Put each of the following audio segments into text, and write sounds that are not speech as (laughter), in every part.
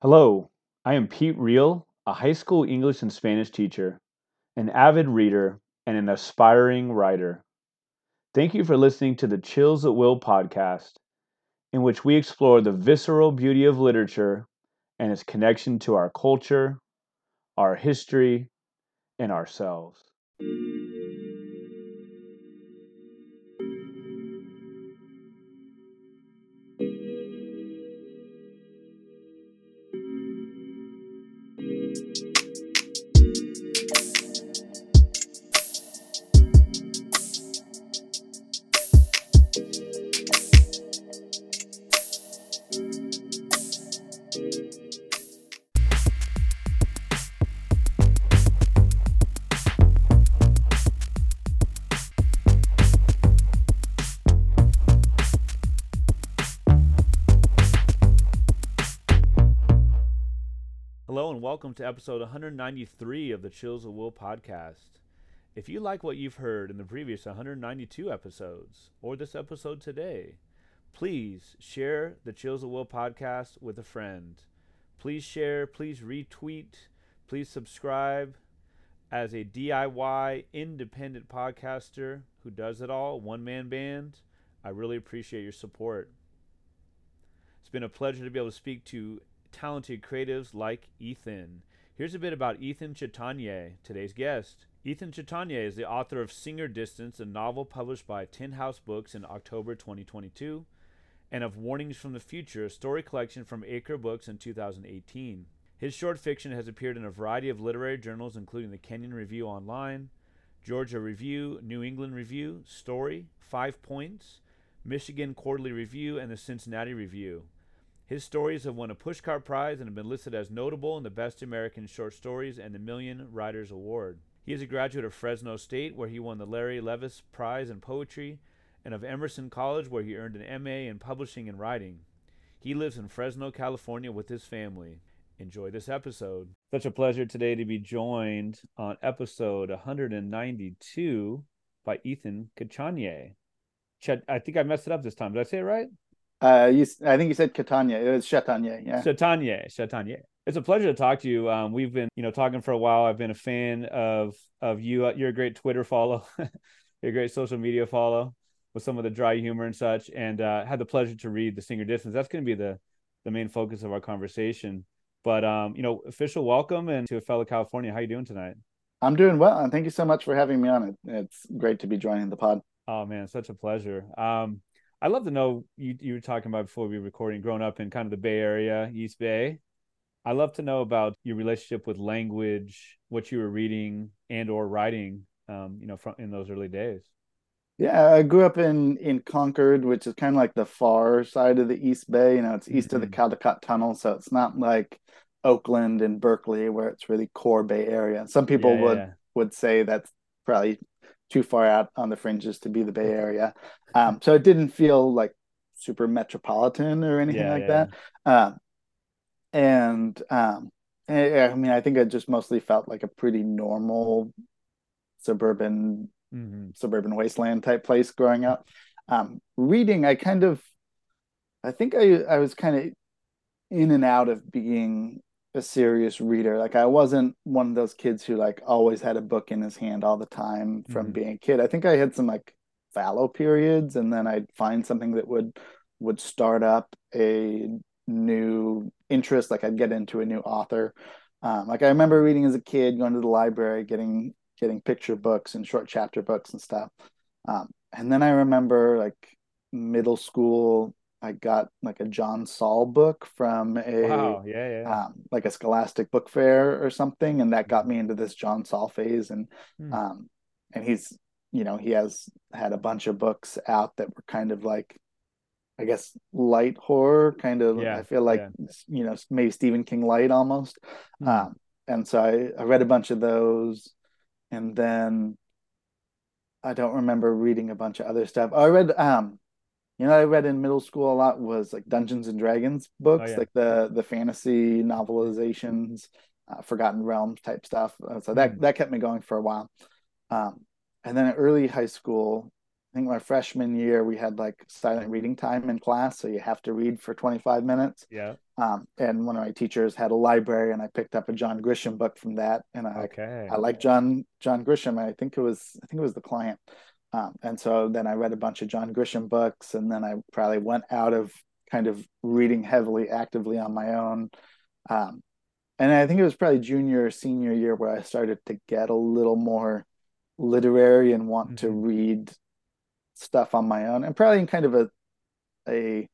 Hello, I am Pete Reel, a high school English and Spanish teacher, an avid reader, and an aspiring writer. Thank you for listening to the Chills at Will podcast, in which we explore the visceral beauty of literature and its connection to our culture, our history, and ourselves. Welcome to episode 193 of the Chills of Will podcast. If you like what you've heard in the previous 192 episodes or this episode today, please share the Chills of Will podcast with a friend. Please share, please retweet, please subscribe. As a DIY independent podcaster who does it all, one man band, I really appreciate your support. It's been a pleasure to be able to speak to talented creatives like Ethan. Here's a bit about Ethan Chatagnier, today's guest. Ethan Chatagnier is the author of Singer Distance, a novel published by Tin House Books in October 2022, and of Warnings from the Future, a story collection from Acre Books in 2018. His short fiction has appeared in a variety of literary journals, including the Kenyon Review Online, Georgia Review, New England Review, Story, Five Points, Michigan Quarterly Review, and the Cincinnati Review. His stories have won a Pushcart Prize and have been listed as notable in the Best American Short Stories and the Million Writers Award. He is a graduate of Fresno State, where he won the Larry Levis Prize in Poetry, and of Emerson College, where he earned an MA in Publishing and Writing. He lives in Fresno, California with his family. Enjoy this episode. Such a pleasure today to be joined on episode 192 by Ethan Chatagnier. Chet, I think I messed it up this time. Did I say it right? Uh, you, I think you said Catania. It was Chatagnier. Yeah. Chatagnier, Chatagnier. It's a pleasure to talk to you. Um, we've been, you know, talking for a while. I've been a fan of of you. You're a great Twitter follow. (laughs) You're a great social media follow with some of the dry humor and such. And uh, had the pleasure to read the Singer Distance. That's going to be the the main focus of our conversation. But um, you know, official welcome and to a fellow California. How you doing tonight? I'm doing well, and thank you so much for having me on. It it's great to be joining the pod. Oh man, such a pleasure. Um, I'd love to know you you were talking about before we were recording, growing up in kind of the Bay Area, East Bay. I'd love to know about your relationship with language, what you were reading and or writing, um, you know, from in those early days. Yeah, I grew up in in Concord, which is kind of like the far side of the East Bay. You know, it's east mm-hmm. of the mm-hmm. Caldecott Tunnel, so it's not like Oakland and Berkeley where it's really core Bay Area. Some people yeah, would yeah. would say that's probably too far out on the fringes to be the Bay Area. Um, so it didn't feel like super metropolitan or anything yeah, like yeah. that. Um, and um, I mean, I think I just mostly felt like a pretty normal suburban mm-hmm. suburban wasteland type place growing up. Um, reading, I kind of, I think I I was kind of in and out of being a serious reader. Like I wasn't one of those kids who like always had a book in his hand all the time from mm-hmm. being a kid. I think I had some like fallow periods and then I'd find something that would would start up a new interest like I'd get into a new author. Um, like I remember reading as a kid going to the library getting getting picture books and short chapter books and stuff. Um, and then I remember like middle school I got like a John Saul book from a wow, yeah, yeah. Um, like a Scholastic book fair or something, and that got me into this John Saul phase. And hmm. um, and he's you know he has had a bunch of books out that were kind of like I guess light horror, kind of. Yeah, I feel like you know maybe Stephen King light almost. Hmm. Um, and so I, I read a bunch of those, and then I don't remember reading a bunch of other stuff. Oh, I read um you know, I read in middle school a lot was like Dungeons and Dragons books, oh, yeah. like the the fantasy novelizations, uh, Forgotten Realms type stuff. Uh, so that mm. that kept me going for a while. Um, and then early high school, I think my freshman year we had like silent reading time in class, so you have to read for 25 minutes. Yeah. Um, and one of my teachers had a library, and I picked up a John Grisham book from that, and I Okay. I like John John Grisham. I think it was I think it was the client. Um, and so then I read a bunch of John Grisham books, and then I probably went out of kind of reading heavily actively on my own. Um, and I think it was probably junior or senior year where I started to get a little more literary and want to Mhm. read stuff on my own, and probably in kind of a a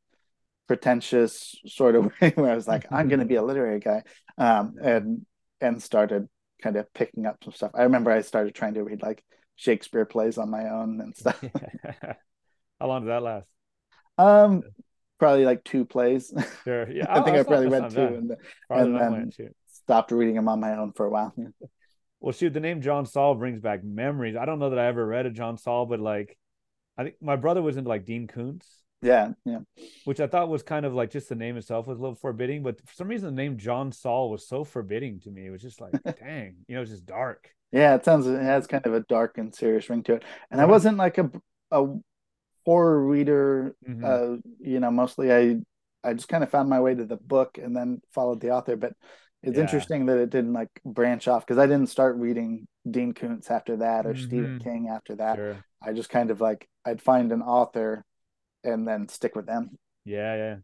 pretentious sort of (laughs) way where I was like, I'm going to be a (laughs) literary guy, um, and and started kind of picking up some stuff. I remember I started trying to read like Shakespeare plays on my own and (laughs) stuff. (laughs) How long did that last? Um, probably like two plays. Sure. (laughs) Yeah. I think I probably read two bad. and, and then stopped reading them on my own for a while. Well, shoot, the name John Saul brings back memories. I don't know that I ever read a John Saul, but like, I think my brother was into like Dean Koontz, Yeah, yeah. which I thought was kind of like just the name itself was a little forbidding. But for some reason, the name John Saul was so forbidding to me. It was just like, dang, you know, it's just dark. Yeah, it sounds it has kind of a dark and serious ring to it. And I wasn't like a a horror reader. Mhm. Uh, you know, mostly I I just kind of found my way to the book and then followed the author. But it's Yeah. interesting that it didn't like branch off because I didn't start reading Dean Koontz after that or Stephen Mhm. King after that. Sure. I just kind of like I'd find an author and then stick with them. Yeah, yeah.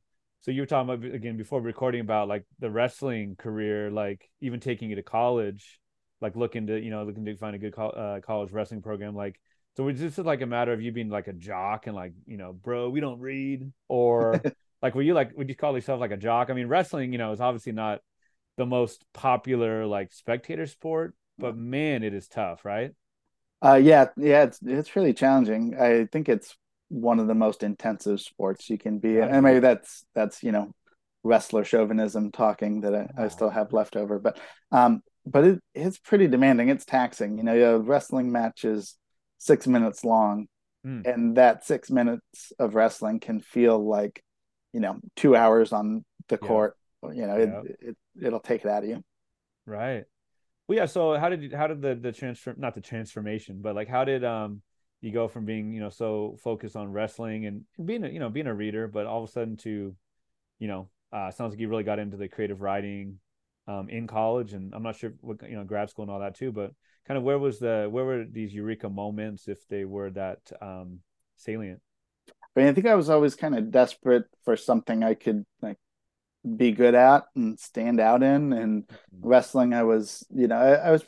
So you were talking about again before recording about like the wrestling career, like even taking you to college, like looking to you know looking to find a good col- uh, college wrestling program. Like, so was this like a matter of you being like a jock and like you know, bro, we don't read, or (laughs) like were you like would you call yourself like a jock? I mean, wrestling, you know, is obviously not the most popular like spectator sport, but man, it is tough, right? Uh, yeah, yeah, it's it's really challenging. I think it's one of the most intensive sports you can be And maybe that's that's you know wrestler chauvinism talking that I, I still have left over. But um, but it it's pretty demanding. It's taxing. You know, you wrestling matches six minutes long, Mm. and that six minutes of wrestling can feel like you know two hours on the Yeah. court. You know, Yeah. it, it it'll take it out of you. Right. Well, yeah. So how did you, how did the the transfer not the transformation, but like how did um you go from being you know so focused on wrestling and being a you know being a reader, but all of a sudden to, you know, uh, sounds like you really got into the creative writing, um, in college, and I'm not sure what you know grad school and all that too, but kind of where was the where were these eureka moments if they were that um salient? I mean, I think I was always kind of desperate for something I could like be good at and stand out in. And wrestling, I was, you know, I, I was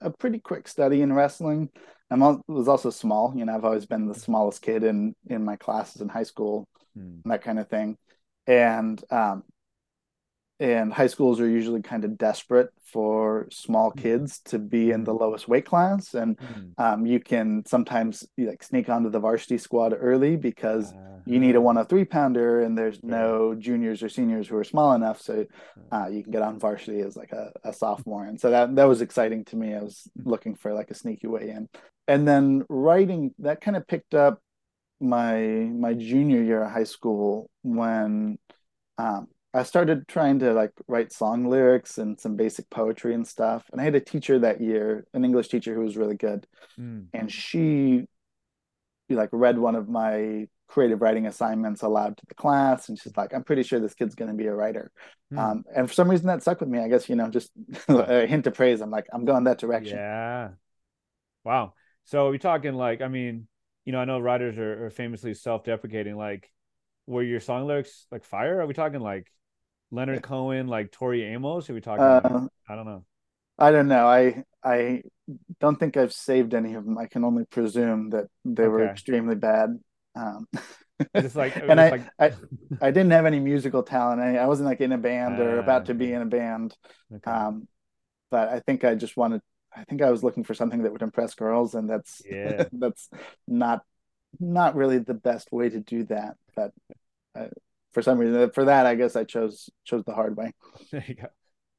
a pretty quick study in wrestling. I was also small. You know, I've always been the smallest kid in in my classes in high school, and that kind of thing. And um, and high schools are usually kind of desperate for small Mhm. kids to be in the lowest weight class, and Hmm. um, you can sometimes like sneak onto the varsity squad early because Uh, you need a 103 pounder and there's Sure. no juniors or seniors who are small enough so uh, you can get on varsity as like a, a sophomore and so that that was exciting to me i was looking for like a sneaky way in and then writing that kind of picked up my my junior year of high school when um, i started trying to like write song lyrics and some basic poetry and stuff and i had a teacher that year an english teacher who was really good hmm. and she like read one of my creative writing assignments aloud to the class and she's like i'm pretty sure this kid's going to be a writer Hmm. um, and for some reason that stuck with me i guess you know just (laughs) a hint of praise i'm like i'm going that direction Yeah. Wow. So you're talking like, I mean, you know, I know writers are, are famously self-deprecating. Like, were your song lyrics like fire? Are we talking like Leonard Cohen, like Tori Amos? Are we talking? Uh, I don't know. i don't know i i don't think i've saved any of them i can only presume that they were extremely bad um, It's like, (laughs) and I, like, I i didn't have any musical talent i, I wasn't like in a band or Ah, about to be in a band okay. um, but i think i just wanted i think i was looking for something that would impress girls and that's Yeah. (laughs) that's not not really the best way to do that but uh, for some reason for that i guess i chose chose the hard way (laughs) There you go.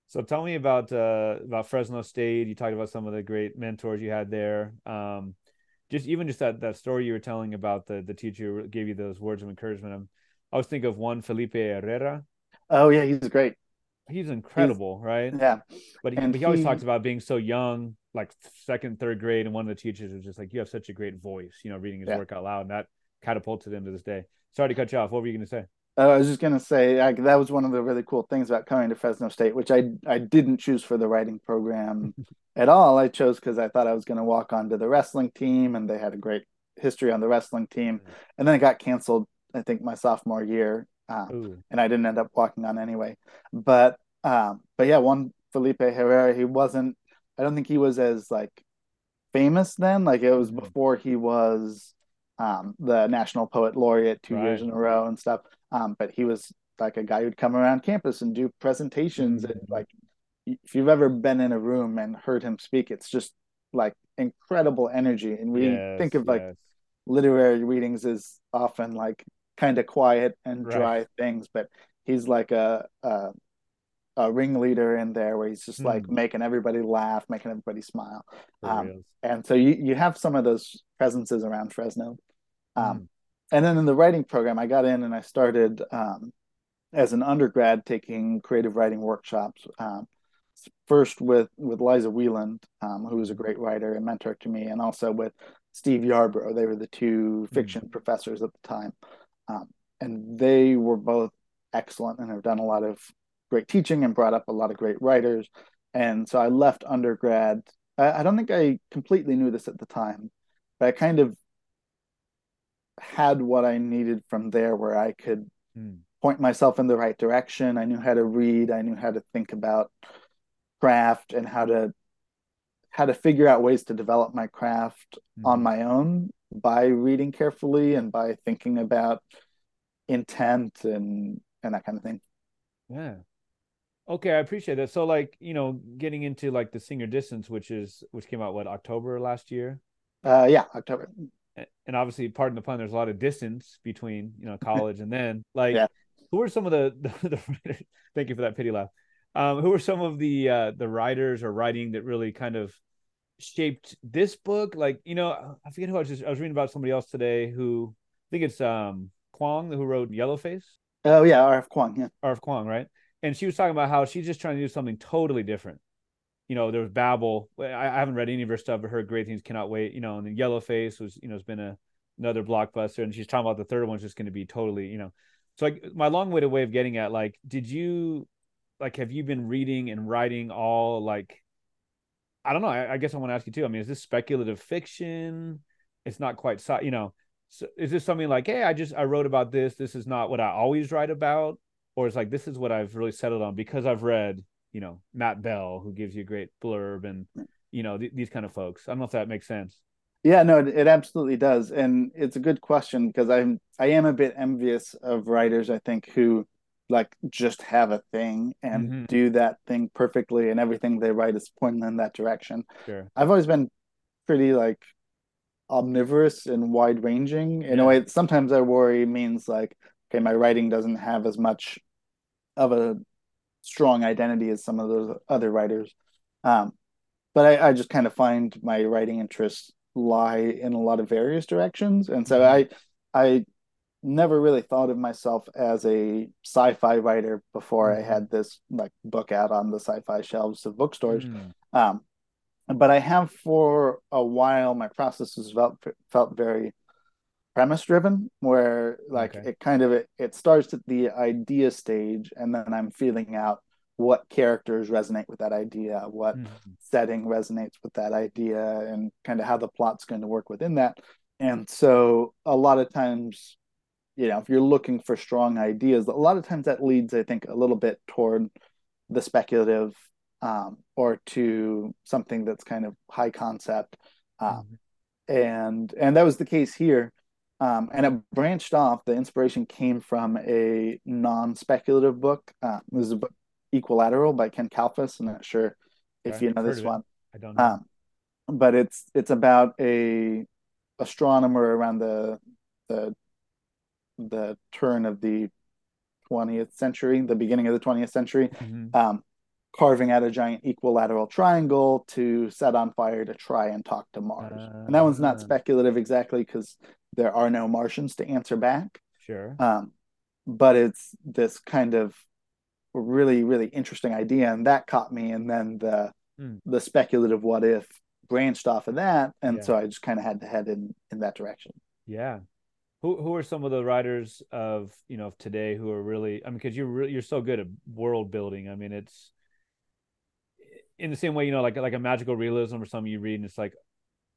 So tell me about uh about Fresno State. You talked about some of the great mentors you had there. Um, just even just that that story you were telling about the the teacher who gave you those words of encouragement. I'm, I always think of Juan Felipe Herrera. oh yeah he's great he's incredible, right? Yeah. But he, but he always he- talks about being so young, like second, third grade, and one of the teachers was just like, "You have such a great voice," you know, reading his Yeah. work out loud, and that catapulted him to this day. Sorry to cut you off. What were you going to say? Uh, I was just gonna say like, that was one of the really cool things about coming to Fresno State, which I I didn't choose for the writing program (laughs) at all. I chose because I thought I was gonna walk onto the wrestling team, and they had a great history on the wrestling team. And then it got canceled, I think, my sophomore year, um, and I didn't end up walking on anyway. But um, but yeah, Juan Felipe Herrera, he wasn't. I don't think he was as like famous then. Like it was Mhm. before he was um, the National Poet Laureate two years in a row and stuff. Um, but he was like a guy who'd come around campus and do presentations. And like, if you've ever been in a room and heard him speak, it's just like incredible energy. And we yes, think of like yes. literary readings as often like kind of quiet and Right. dry things, but he's like a, a a ringleader in there where he's just like Hmm. making everybody laugh, making everybody smile. Um. And so you you have some of those presences around Fresno. Um, Mm. And then in the writing program, I got in and I started um, as an undergrad taking creative writing workshops. Um, first with with Liza Wieland, um, who was a great writer and mentor to me, and also with Steve Yarbrough. They were the two fiction professors at the time, um, and they were both excellent and have done a lot of great teaching and brought up a lot of great writers. And so I left undergrad. I, I don't think I completely knew this at the time, but I kind of had what I needed from there where I could Mm. point myself in the right direction. I knew how to read, I knew how to think about craft and how to how to figure out ways to develop my craft on Mhm. my own by reading carefully and by thinking about intent and and that kind of thing. Yeah. Okay, I appreciate that. So like, you know, getting into like the Singer Distance, which is which came out what, October last year? Uh yeah, October. And obviously, pardon the pun, there's a lot of distance between, you know, (laughs) college and then like Yeah. who are some of the the, (laughs) the? Thank you for that pity laugh. Um, who are some of the uh the writers or writing that really kind of shaped this book? Like, you know, I forget who I was just I was reading about somebody else today who I think it's um Kuang who wrote Yellowface. Oh yeah, R.F. Kuang, yeah. RF Kuang, right? And she was talking about how she's just trying to do something totally different. You know, there was Babel. I, I haven't read any of her stuff, but heard great things. Cannot wait. You know, and then Yellowface was, you know, has been a another blockbuster, and she's talking about the third one's just going to be totally, you know. So like my long-winded way of getting at, like, did you, like, have you been reading and writing all like, I don't know. I, I guess I want to ask you too. I mean, is this speculative fiction? It's not quite, you know. So is this something like, hey, I just I wrote about this. This is not what I always write about, or it's like this is what I've really settled on because I've read, you know, Matt Bell, who gives you a great blurb, and you know th- these kind of folks. I don't know if that makes sense. Yeah, no, it, it absolutely does. And it's a good question because I'm I am a bit envious of writers, I think, who like just have a thing and Mhm. do that thing perfectly and everything they write is pointing in that direction. Sure. I've always been pretty like omnivorous and wide ranging in Yeah. a way sometimes I worry means like, okay, my writing doesn't have as much of a strong identity as some of those other writers. Um, but I, I just kind of find my writing interests lie in a lot of various directions. And so I I never really thought of myself as a sci-fi writer before I Mhm. had this like book out on the sci-fi shelves of bookstores. Mm. Um, but I have for a while, my process has felt felt very premise driven, where like Okay. it kind of it, it starts at the idea stage, and then I'm feeling out what characters resonate with that idea, what Mhm. setting resonates with that idea, and kind of how the plot's going to work within that. And so a lot of times, you know, if you're looking for strong ideas, a lot of times that leads, I think, a little bit toward the speculative um, or to something that's kind of high concept. Um, Mhm. and and that was the case here. Um, and it branched off. The inspiration came from a non-speculative book. Uh, this is a book, Equilateral by Ken Kalfus. I'm not sure if you know this one. I don't know. Um, but it's it's about a astronomer around the the the turn of the 20th century, the beginning of the 20th century, Mhm. um, carving out a giant equilateral triangle to set on fire to try and talk to Mars. and that one's not Ah. speculative exactly because there are no Martians to answer back. Sure. Um, but it's this kind of really really interesting idea, and that caught me. And then the Hmm. the speculative what if branched off of that, and Yeah. so I just kind of had to head in in that direction. Yeah. Who who are some of the writers of you know of today who are really I mean because you're really, you're so good at world building. I mean it's in the same way you know like like a magical realism or something you read and it's like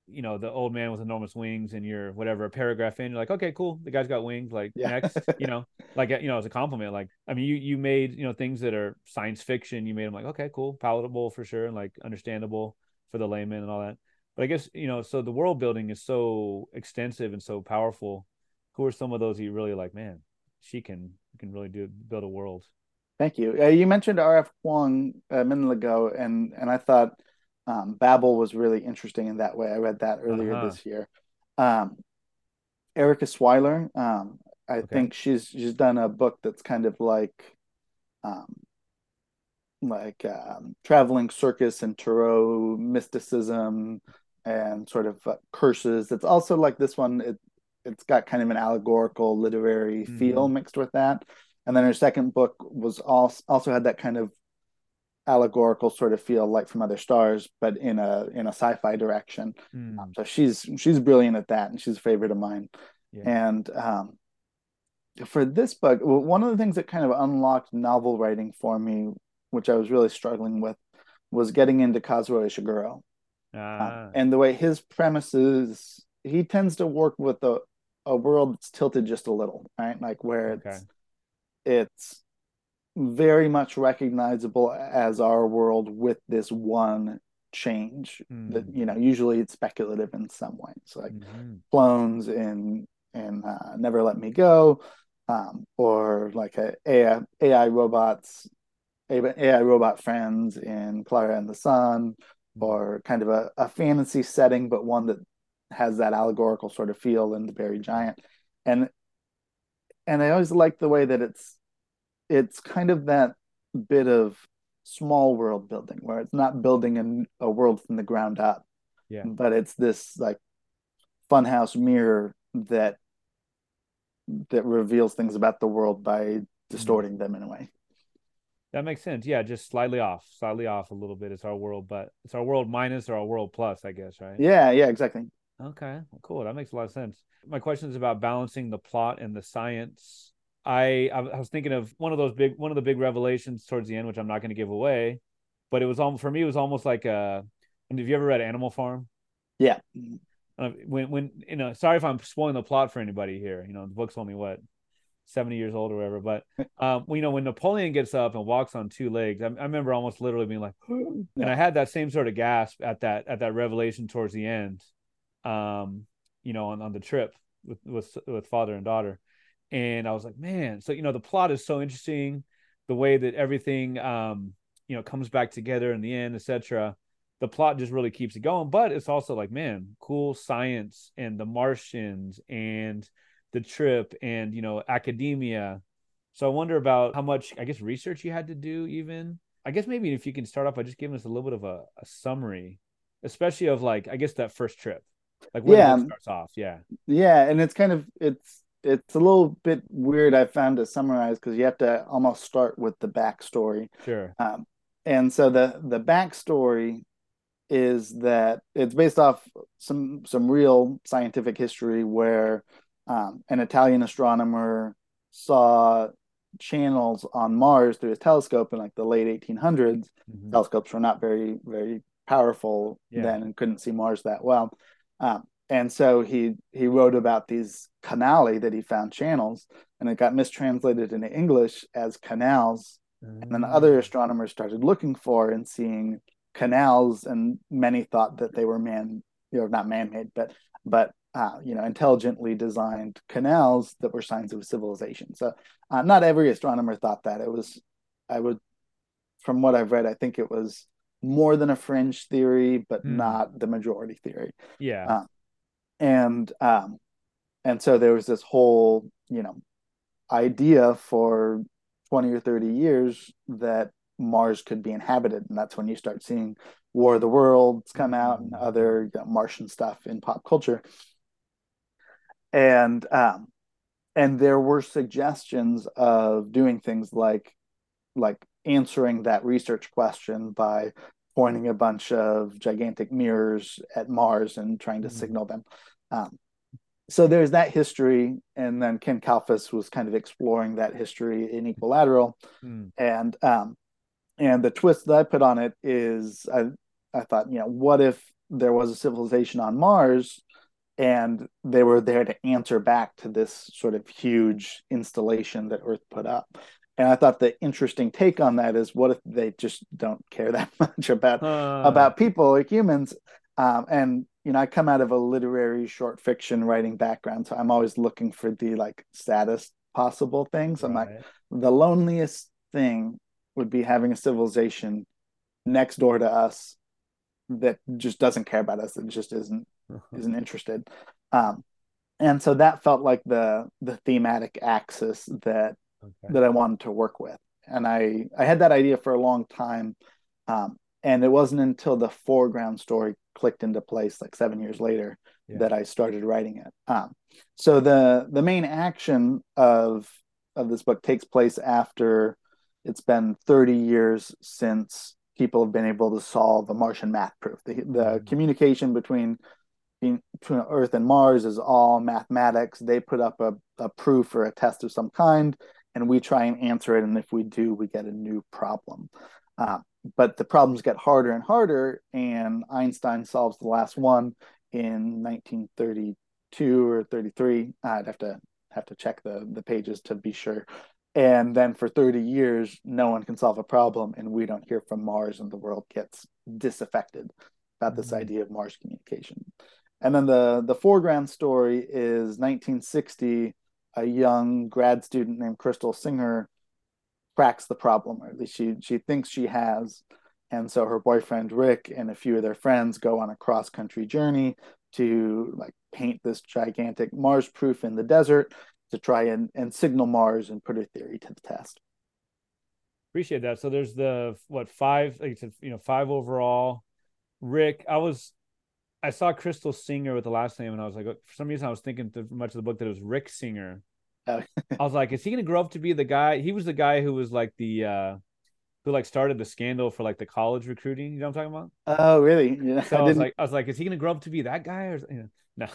you know the old man with enormous wings and you're whatever a paragraph in you're like okay cool the guy's got wings like Yeah. next (laughs) you know? Like you know as a compliment like I mean you you made you know things that are science fiction you made them like okay cool palatable for sure and like understandable for the layman and all that. But I guess you know so the world building is so extensive and so powerful. Who are some of those you really like man she can can really do build a world Thank you. Uh, you mentioned R.F. Kuang a minute ago, and and I thought um, Babel was really interesting in that way. I read that earlier Uh-huh. this year. Um, Erika Swyler, um, I Okay. think she's she's done a book that's kind of like um, like um, traveling circus and tarot mysticism and sort of uh, curses. It's also like this one. It it's got kind of an allegorical literary feel Mhm. mixed with that. And then her second book was also also had that kind of allegorical sort of feel like from other stars, but in a in a sci-fi direction. Hmm. Um, so she's she's brilliant at that, and she's a favorite of mine. Yeah. And um, for this book, one of the things that kind of unlocked novel writing for me, which I was really struggling with, was getting into Kazuo Ishiguro. Um, ah, and the way his premises, he tends to work with a, a world that's tilted just a little, right? Like where Okay. it's very much recognizable as our world with this one change that Hmm. you know usually it's speculative in some ways like Mhm. clones in in uh, Never Let Me Go, um, or like a AI, AI robots, AI robot friends in Clara and the Sun, or kind of a, a fantasy setting, but one that has that allegorical sort of feel in the Buried Giant, and and I always like the way that it's it's kind of that bit of small world building where it's not building a, a world from the ground up Yeah. but it's this like funhouse mirror that that reveals things about the world by distorting them in a way That makes sense. Yeah, just slightly off, slightly off a little bit. It's our world, but it's our world minus or our world plus, I guess, right? yeah yeah exactly Okay, cool. That makes a lot of sense. My question is about balancing the plot and the science. I I was thinking of one of those big one of the big revelations towards the end, which I'm not going to give away, but it was all for me. It was almost like a. And have you ever read Animal Farm? yeah Uh, When when you know, sorry if I'm spoiling the plot for anybody here. You know, the book's only what seventy years old or whatever. But (laughs) um, well, you know, when Napoleon gets up and walks on two legs, I, I remember almost literally being like, (gasps) and I had that same sort of gasp at that at that revelation towards the end. Um, you know, on, on the trip with with with father and daughter, and I was like, man. So you know, the plot is so interesting, the way that everything um you know comes back together in the end, etc. The plot just really keeps it going, but it's also like, man, cool science and the Martians and the trip and you know academia. So I wonder about how much I guess research you had to do even. I guess maybe if you can start off by just giving us a little bit of a, a summary, especially of like I guess that first trip, like where Yeah. book starts off. Yeah, yeah and it's kind of it's it's a little bit weird i found to summarize because you have to almost start with the backstory sure. Um, and so the the backstory is that it's based off some some real scientific history where um, an Italian astronomer saw channels on Mars through his telescope in like the late 1800s. Mhm. Telescopes were not very very powerful Yeah. then and couldn't see Mars that well. Um, and so he he wrote about these canali that he found channels, and it got mistranslated into English as canals and then other astronomers started looking for and seeing canals, and many thought that they were man, you know, not man-made, but but uh, you know, intelligently designed canals that were signs of civilization. So uh, not every astronomer thought that. It was, I would, from what I've read, I think it was more than a fringe theory, but Hmm. not the majority theory. yeah, uh, and um and so there was this whole you know idea for 20 or 30 years that mars could be inhabited and that's when you start seeing war of the worlds come out and other you know, martian stuff in pop culture and um and there were suggestions of doing things like like answering that research question by pointing a bunch of gigantic mirrors at Mars and trying to mm. signal them. Um, so there's that history, and then Ken Kalfus was kind of exploring that history in Equilateral, mm. and um, and the twist that I put on it is I I thought you know what if there was a civilization on Mars and they were there to answer back to this sort of huge installation that Earth put up. And I thought the interesting take on that is what if they just don't care (laughs) that much about uh. about people like humans? Um, and you know, I come out of a literary short fiction writing background, so I'm always looking for the like saddest possible things. I'm like, the loneliest thing would be having a civilization next door to us that just doesn't care about us. It just isn't isn't interested. Um, and so that felt like the the thematic axis that okay. that I wanted to work with. And I I had that idea for a long time, um, and it wasn't until the foreground story clicked into place, like seven years later, yeah. that I started writing it. Um, so the the main action of of this book takes place after it's been 30 years since people have been able to solve a Martian math proof. The, the mm-hmm. communication between, between Earth and Mars is all mathematics. They put up a, a proof or a test of some kind, and we try and answer it. And if we do, we get a new problem. Uh, but the problems get harder and harder, and Einstein solves the last one in 1932 or 33. I'd have to have to check the the pages to be sure and then for 30 years no one can solve a problem and we don't hear from mars and the world gets disaffected about this mm-hmm. idea of mars communication and then the the foreground story is 1960 a young grad student named crystal singer cracks the problem or at least she she thinks she has and so her boyfriend rick and a few of their friends go on a cross country journey to like paint this gigantic mars proof in the desert to try and, and signal Mars and put her theory to the test. Appreciate that. So there's the what five, like said, you know, five overall. Rick, I was, I saw Crystal Singer with the last name, and I was like, for some reason, I was thinking through much of the book that it was Rick Singer. Oh. I was like, is he going to grow up to be the guy? He was the guy who was like the, uh who like started the scandal for like the college recruiting. You know what I'm talking about? Oh, really? Yeah. So I, I was like, I was like, is he going to grow up to be that guy or you know, no?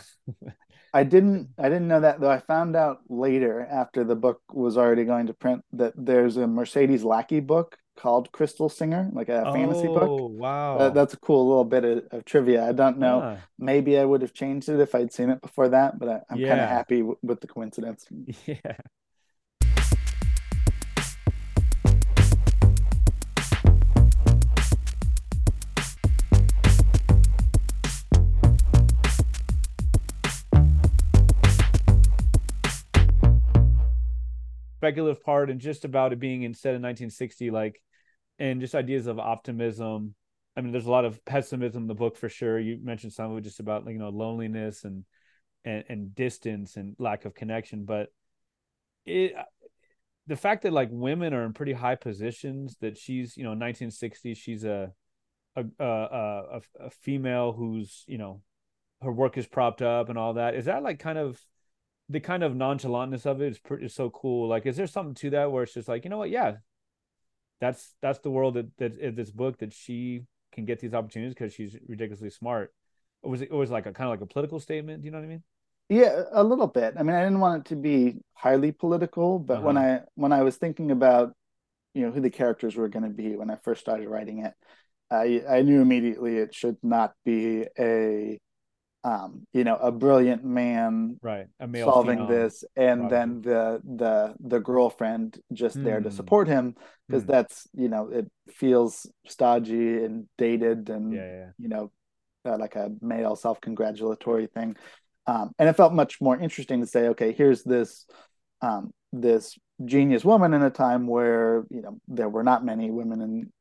I didn't I didn't know that though. I found out later after the book was already going to print that there's a Mercedes Lackey book called Crystal Singer, like a oh, fantasy book. Oh wow. Uh, that's a cool little bit of, of trivia. I don't know. Yeah. Maybe I would have changed it if I'd seen it before that, but I, am yeah. kind of happy w- with the coincidence. (laughs) Yeah. Speculative part and just about it being instead of 1960 like and just ideas of optimism. I mean there's a lot of pessimism in the book for sure. You mentioned some of it just about you know loneliness and and, and distance and lack of connection but it uh, the fact that like women are in pretty high positions that she's you know 1960 she's a a, a a a female who's you know her work is propped up and all that is that like kind of the kind of nonchalantness of it is pretty is so cool. Like, is there something to that where it's just like, you know what? Yeah, that's that's the world that that is this book that she can get these opportunities because she's ridiculously smart. Or was it, it was like a kind of like a political statement? Do you know what I mean? Yeah, a little bit. I mean, I didn't want it to be highly political, but uh-huh. when I when I was thinking about you know who the characters were going to be when I first started writing it, I I knew immediately it should not be a um, you know, a brilliant man right solving phenom. this, and then the the the girlfriend just mm. there to hmm. support him because mm. that's you know it feels stodgy and dated and yeah, yeah. you know uh, like a male self congratulatory thing, um, and it felt much more interesting to say, okay, here's this um, this genius woman in a time where you know there were not many women in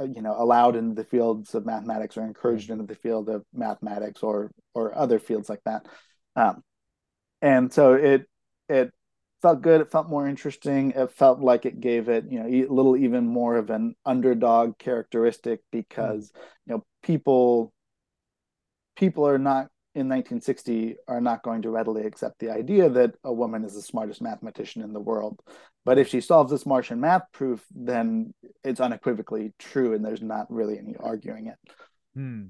you know allowed into the fields of mathematics or encouraged into the field of mathematics or or other fields like that. Um, and so it it felt good. It felt more interesting. It felt like it gave it you know a little even more of an underdog characteristic because you know people people are not in 1960 are not going to readily accept the idea that a woman is the smartest mathematician in the world. But if she solves this Martian math proof, then it's unequivocally true, and there's not really any arguing it. Hmm.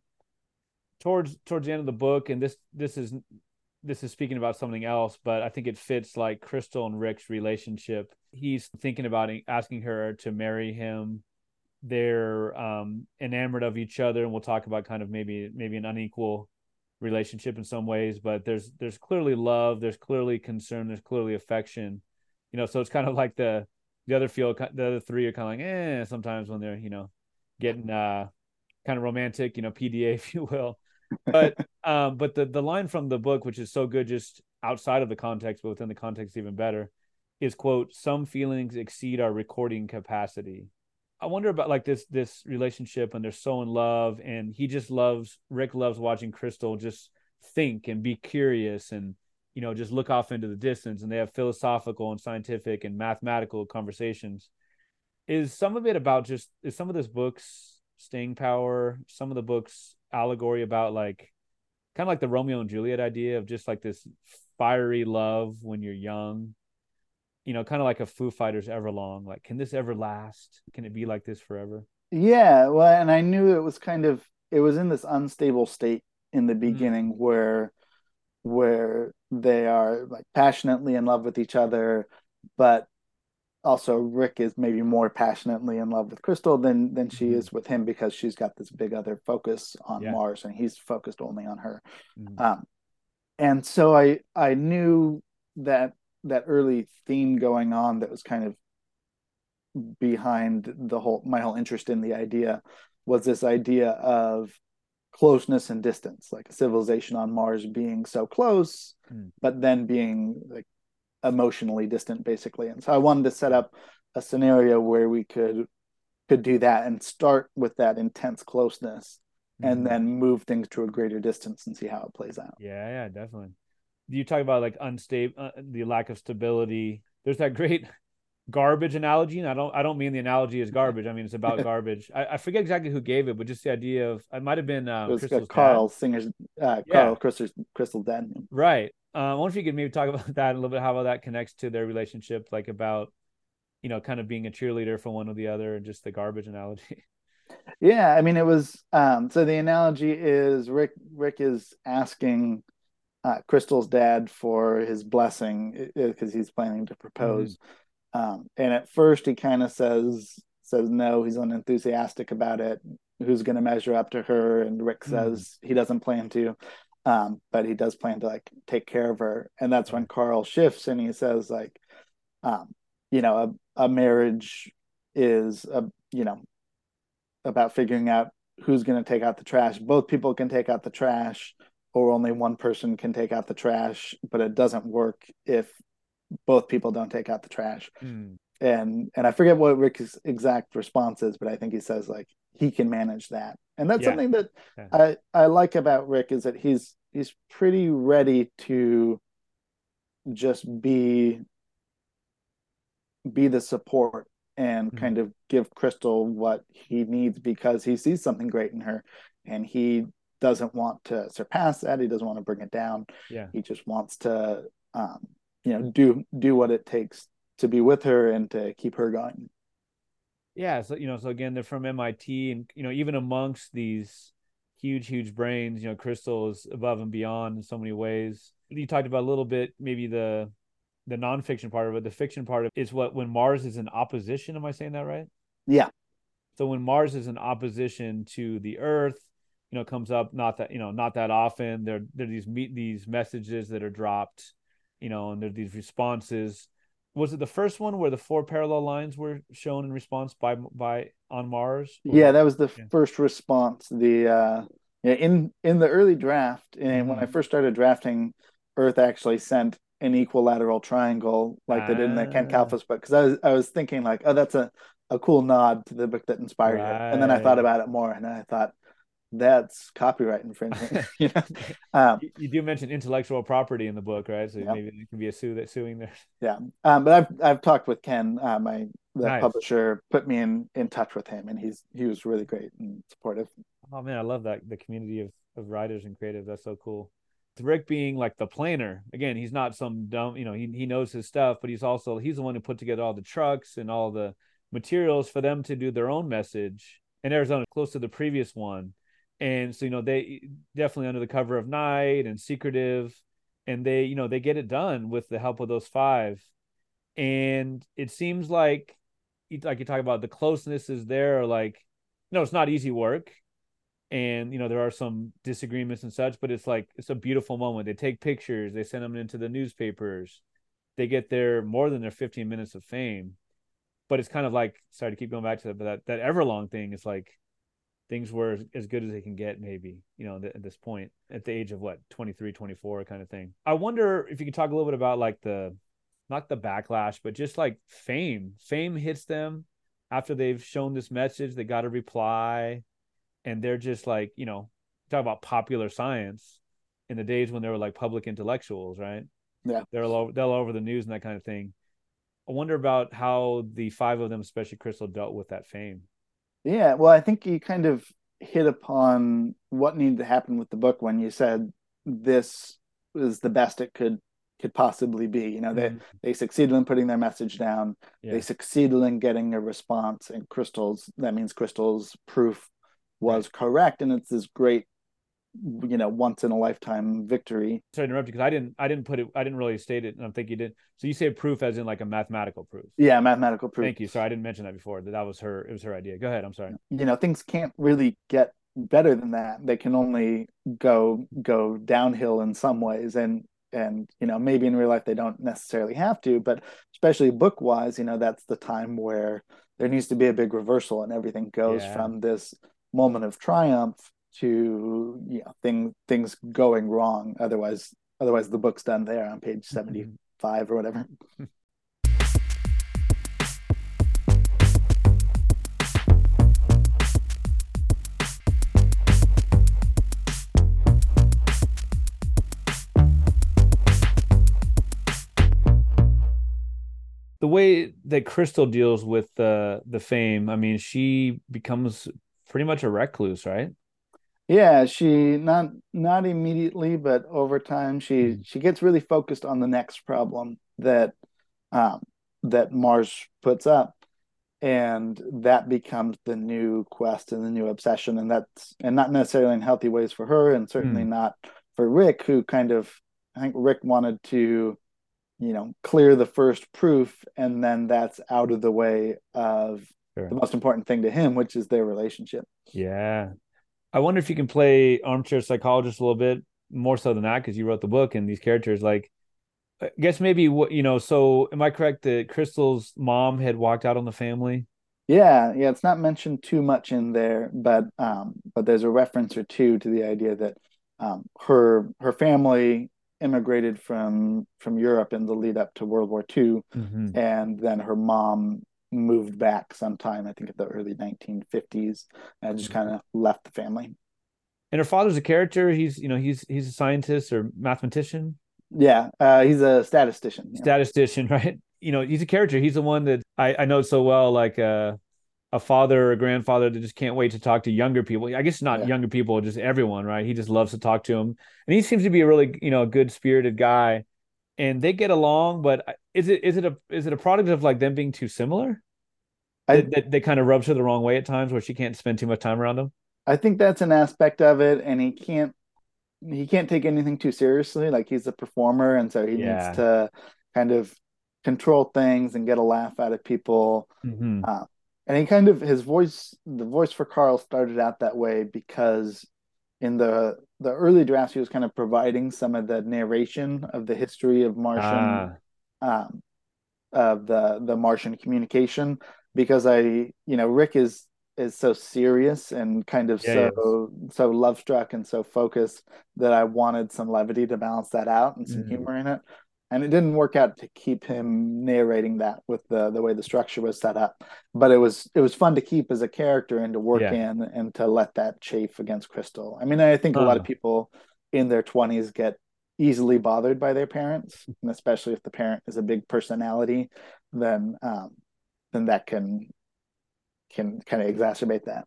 Towards towards the end of the book, and this this is this is speaking about something else, but I think it fits like Crystal and Rick's relationship. He's thinking about asking her to marry him. They're um, enamored of each other, and we'll talk about kind of maybe maybe an unequal relationship in some ways. But there's there's clearly love, there's clearly concern, there's clearly affection. You know, so it's kind of like the the other feel the other three are kind of like eh sometimes when they're you know getting uh kind of romantic, you know, PDA (laughs) if you will but (laughs) um, but the the line from the book, which is so good, just outside of the context, but within the context, even better, is quote: "Some feelings exceed our recording capacity." I wonder about like this this relationship, and they're so in love, and he just loves Rick loves watching Crystal just think and be curious and you know just look off into the distance and they have philosophical and scientific and mathematical conversations is some of it about just is some of this books staying power some of the books allegory about like kind of like the Romeo and Juliet idea of just like this fiery love when you're young. You know, kind of like a Foo Fighters Everlong. Like, can this ever last? Can it be like this forever? Yeah, well, and I knew it was kind of it was in this unstable state in the mm. beginning mm. where where they are like passionately in love with each other, but also Rick is maybe more passionately in love with Crystal than than she mm-hmm. is with him because she's got this big other focus on yeah. Mars and he's focused only on her. Mm-hmm. Um, and so I I knew that that early theme going on that was kind of behind the whole my whole interest in the idea was this idea of closeness and distance like a civilization on mars being so close mm. but then being like emotionally distant basically and so i wanted to set up a scenario where we could could do that and start with that intense closeness mm-hmm. and then move things to a greater distance and see how it plays out yeah yeah definitely you talk about like unstable uh, the lack of stability there's that great (laughs) garbage analogy and i don't i don't mean the analogy is garbage i mean it's about (laughs) garbage I, I, forget exactly who gave it but just the idea of it might have been um, it was carl singer's uh, carl yeah. crystal's crystal den right uh, I wonder if you could maybe talk about (laughs) that a little bit, how that connects to their relationship, like about, you know, kind of being a cheerleader for one or the other, and just the garbage analogy. Yeah, I mean, it was um, so the analogy is Rick. Rick is asking uh, Crystal's dad for his blessing because he's planning to propose, mm-hmm. um, and at first he kind of says says no. He's unenthusiastic about it. Who's going to measure up to her? And Rick mm-hmm. says mm-hmm. he doesn't plan to um, but he does plan to like take care of her and that's when carl shifts and he says like um, you know a, a marriage is a you know about figuring out who's going to take out the trash both people can take out the trash or only one person can take out the trash but it doesn't work if both people don't take out the trash mm. and and i forget what rick's exact response is but i think he says like he can manage that and that's yeah. something that yeah. I I like about Rick is that he's he's pretty ready to just be be the support and mm-hmm. kind of give Crystal what he needs because he sees something great in her and he doesn't want to surpass that. He doesn't want to bring it down. Yeah. He just wants to um you know do do what it takes to be with her and to keep her going. Yeah so you know so again they're from mit and you know even amongst these huge huge brains you know crystal is above and beyond in so many ways. You talked about a little bit maybe the the nonfiction part of it the fiction part of it is what when mars is in opposition am i saying that right? Yeah. So when mars is in opposition to the earth you know comes up not that you know not that often there there are these meet these messages that are dropped you know and there are these responses was it the first one where the four parallel lines were shown in response by by on Mars? Yeah, that was the yeah. first response. The uh, yeah, in in the early draft, and mm-hmm. when I mm-hmm. first started drafting, Earth actually sent an equilateral triangle like ah. they did in the Ken Kalfus book because I was I was thinking like, oh, that's a a cool nod to the book that inspired right. it, and then I thought about it more, and I thought that's copyright infringement. (laughs) (laughs) you know, um, you, you, do mention intellectual property in the book, right? So maybe it can be a sue that suing there. (laughs) Yeah, um, but I've I've talked with Ken, uh, my the nice. publisher, put me in in touch with him, and he's he was really great and supportive. Oh man, I love that the community of of writers and creatives. That's so cool. Rick being like the planner. Again, he's not some dumb, you know, he, he knows his stuff, but he's also he's the one who put together all the trucks and all the materials for them to do their own message in Arizona, close to the previous one. And so, you know, they definitely under the cover of night and secretive, and they, you know, they get it done with the help of those five. And it seems like, like you talk about, the closeness is there. Like, you know, it's not easy work and you know there are some disagreements and such but it's like it's a beautiful moment they take pictures they send them into the newspapers they get their more than their 15 minutes of fame but it's kind of like sorry to keep going back to that but that, that everlong thing is like things were as, as good as they can get maybe you know at this point at the age of what 23 24 kind of thing. I wonder if you could talk a little bit about like the not the backlash but just like fame. Fame hits them after they've shown this message they got a reply and they're just like you know talk about popular science in the days when they were like public intellectuals right? Yeah. They're all over, they're all over the news and that kind of thing. I wonder about how the five of them especially crystal dealt with that fame yeah well i think you kind of hit upon what needed to happen with the book when you said this is the best it could could possibly be you know they mm-hmm. they succeeded in putting their message down yeah. they succeeded in getting a response and crystals that means crystals proof was correct and it's this great you know once in a lifetime victory. Sorry to interrupt you because i didn't i didn't put it i didn't really state it and i'm thinking you did so you say proof as in like a mathematical proof? Yeah mathematical proof. Thank you. So i didn't mention that before that that was her it was her idea. Go ahead i'm sorry. You know things can't really get better than that. They can only go go downhill in some ways and and you know maybe in real life they don't necessarily have to but especially book wise you know that's the time where there needs to be a big reversal and everything goes yeah. from this moment of triumph to you know thing, things going wrong. Otherwise otherwise the book's done there on page mm-hmm. 75 or whatever. (laughs) The way that Crystal deals with the the fame, I mean, she becomes pretty much a recluse, right? Yeah, she not not immediately, but over time she mm-hmm. she gets really focused on the next problem that um, that Mars puts up, and that becomes the new quest and the new obsession, and that's and not necessarily in healthy ways for her, and certainly mm. not for Rick, who kind of I think Rick wanted to, you know, clear the first proof, and then that's out of the way of sure. the most important thing to him, which is their relationship. Yeah. I wonder if you can play armchair psychologist a little bit more so than that because you wrote the book and these characters like I guess maybe what you know, so am I correct that Crystal's mom had walked out on the family? Yeah, yeah, it's not mentioned too much in there, but um, but there's a reference or two to the idea that um, her her family immigrated from from Europe in the lead up to World War II, mm-hmm. and then her mom moved back sometime, I think at the early 1950s, and just mm-hmm. kind of left the family. And her father's a character. He's, you know, he's he's a scientist or mathematician. Yeah, uh, he's a statistician. Statistician, (laughs) right? You know, he's a character. He's the one that I, I know so well, like uh, a father or a grandfather that just can't wait to talk to younger people. I guess not yeah. younger people, just everyone, right? He just loves to talk to them, and he seems to be a really, you know, good spirited guy and they get along but is it is it a is it a product of like them being too similar I, that, that, kind of rubs her the wrong way at times where she can't spend too much time around them. i think that's an aspect of it and he can't he can't take anything too seriously like he's a performer and so he yeah. needs to kind of control things and get a laugh out of people mm-hmm. uh, and he kind of his voice the voice for carl started out that way because in the the early drafts he was kind of providing some of the narration of the history of Martian ah. um, of the the Martian communication because I you know Rick is is so serious and kind of yeah, so so love struck and so focused that I wanted some levity to balance that out and some mm-hmm. humor in it and it didn't work out to keep him narrating that with the the way the structure was set up but it was it was fun to keep as a character and to work yeah. in and to let that chafe against crystal. I mean i think a lot of people in their 20s get easily bothered by their parents and especially if the parent is a big personality then um then that can can kind of exacerbate that.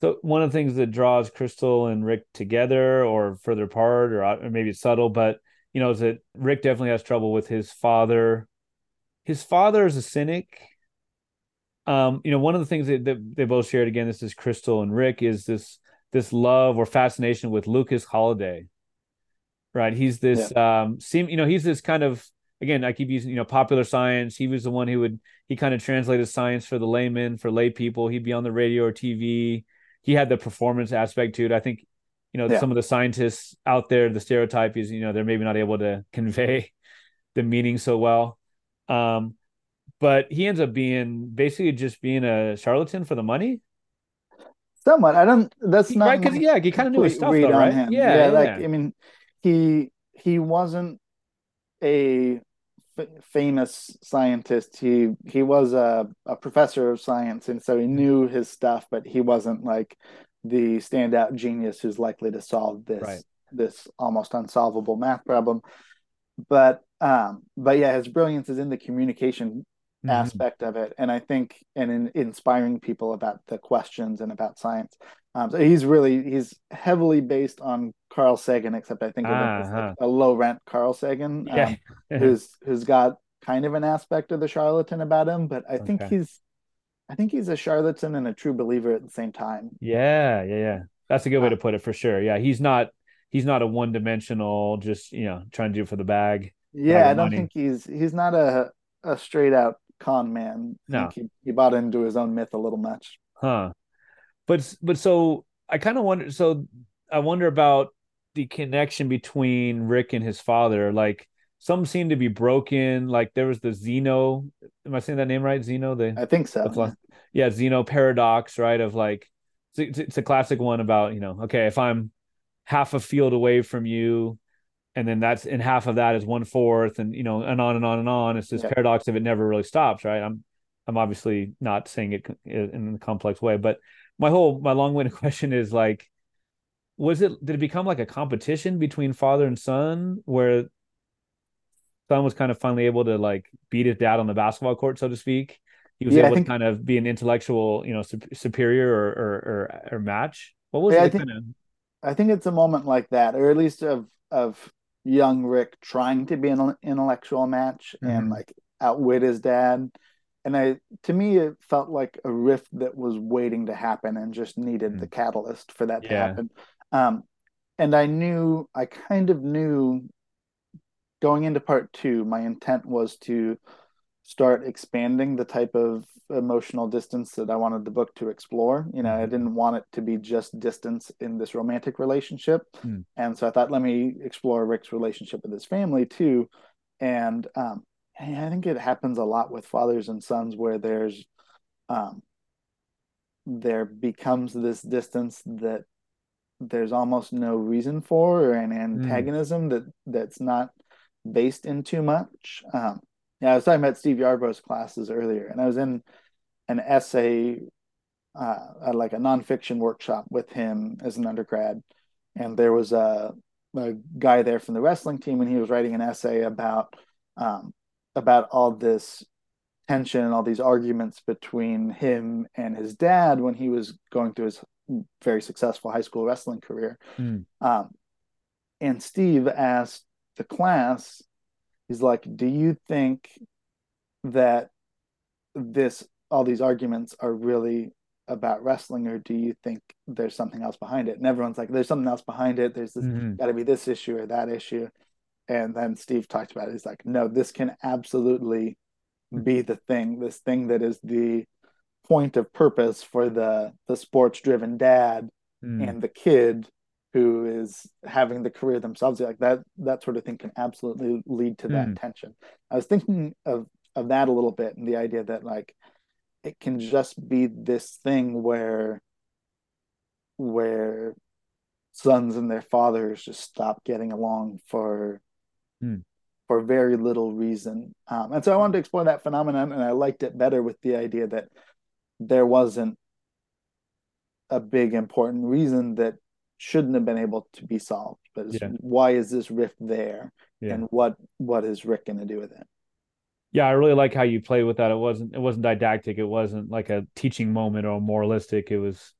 So one of the things that draws Crystal and Rick together, or further apart, or, or maybe it's subtle, but you know, is that Rick definitely has trouble with his father. His father is a cynic. Um, you know, one of the things that, that they both shared again, this is Crystal and Rick, is this this love or fascination with Lucas Holiday. Right. He's this yeah. um seem you know, he's this kind of again, I keep using, you know, popular science. He was the one who would he kind of translated science for the layman, for lay people. He'd be on the radio or TV. He had the performance aspect to it. I think, you know, yeah. some of the scientists out there, the stereotype is, you know, they're maybe not able to (laughs) convey the meaning so well. Um, but he ends up being basically just being a charlatan for the money. Somewhat. I don't. That's not right because yeah, he kind of knew his stuff, though, right? Him. Yeah, yeah, yeah, like I mean, he he wasn't a f- famous scientist. He he was a, a professor of science, and so he knew his stuff, but he wasn't like the standout genius who's likely to solve this right. this almost unsolvable math problem. But um, but yeah, his brilliance is in the communication mm-hmm. aspect of it, and I think and in inspiring people about the questions and about science. Um, so he's really he's heavily based on Carl Sagan, except I think uh-huh. like a low rent Carl Sagan, um, yeah. (laughs) who's who's got kind of an aspect of the charlatan about him, but I okay. think he's I think he's a charlatan and a true believer at the same time. Yeah, yeah, yeah. That's a good way uh, to put it for sure. Yeah, he's not he's not a one dimensional, just you know, trying to do for the bag. Yeah, I don't money. think he's he's not a a straight out con man. No, he, he bought into his own myth a little much. Huh. But but so I kind of wonder. So I wonder about the connection between Rick and his father. Like some seem to be broken. Like there was the Zeno. Am I saying that name right? Zeno. The I think so. The, yeah, Zeno paradox. Right. Of like it's, it's a classic one about you know. Okay, if I'm half a field away from you and then that's and half of that is one fourth and you know and on and on and on it's this yeah. paradox of it never really stops right i'm i'm obviously not saying it in a complex way but my whole my long-winded (laughs) question is like was it did it become like a competition between father and son where son was kind of finally able to like beat his dad on the basketball court so to speak he was yeah, able think, to kind of be an intellectual you know su- superior or, or, or or match what was yeah, it I think, kind of i think it's a moment like that or at least of of young rick trying to be an intellectual match mm-hmm. and like outwit his dad and I to me it felt like a rift that was waiting to happen and just needed mm. the catalyst for that yeah. to happen. Um, and I knew I kind of knew going into part two, my intent was to start expanding the type of emotional distance that I wanted the book to explore. You know, I mm-hmm. didn't want it to be just distance in this romantic relationship. Mm. And so I thought, let me explore Rick's relationship with his family too. And um, I think it happens a lot with fathers and sons where there's um, there becomes this distance that there's almost no reason for or an hmm. antagonism mm. that that's not based in too much. Um, yeah, I was talking about Steve Yarbrough's classes earlier, and I was in an essay, uh, like a nonfiction workshop with him as an undergrad, and there was a, a guy there from the wrestling team, and he was writing an essay about um, about all this tension and all these arguments between him and his dad when he was going through his very successful high school wrestling career. Mm. Um, and Steve asked the class, he's like, Do you think that this, all these arguments are really about wrestling, or do you think there's something else behind it? And everyone's like, There's something else behind it. There's this, mm-hmm. got to be this issue or that issue and then Steve talked about it. He's like, no, this can absolutely be the thing, this thing that is the point of purpose for the the sports driven dad mm. and the kid who is having the career themselves like that that sort of thing can absolutely lead to that mm. tension i was thinking of of that a little bit and the idea that like it can just be this thing where where sons and their fathers just stop getting along for mm. for very little reason. Um, and so I wanted to explore that phenomenon, and I liked it better with the idea that there wasn't a big important reason that shouldn't have been able to be solved. But yeah. why is this rift there, yeah. and what what is Rick going to do with it? Yeah, I really like how you play with that. It wasn't it wasn't didactic. It wasn't like a teaching moment or moralistic. It was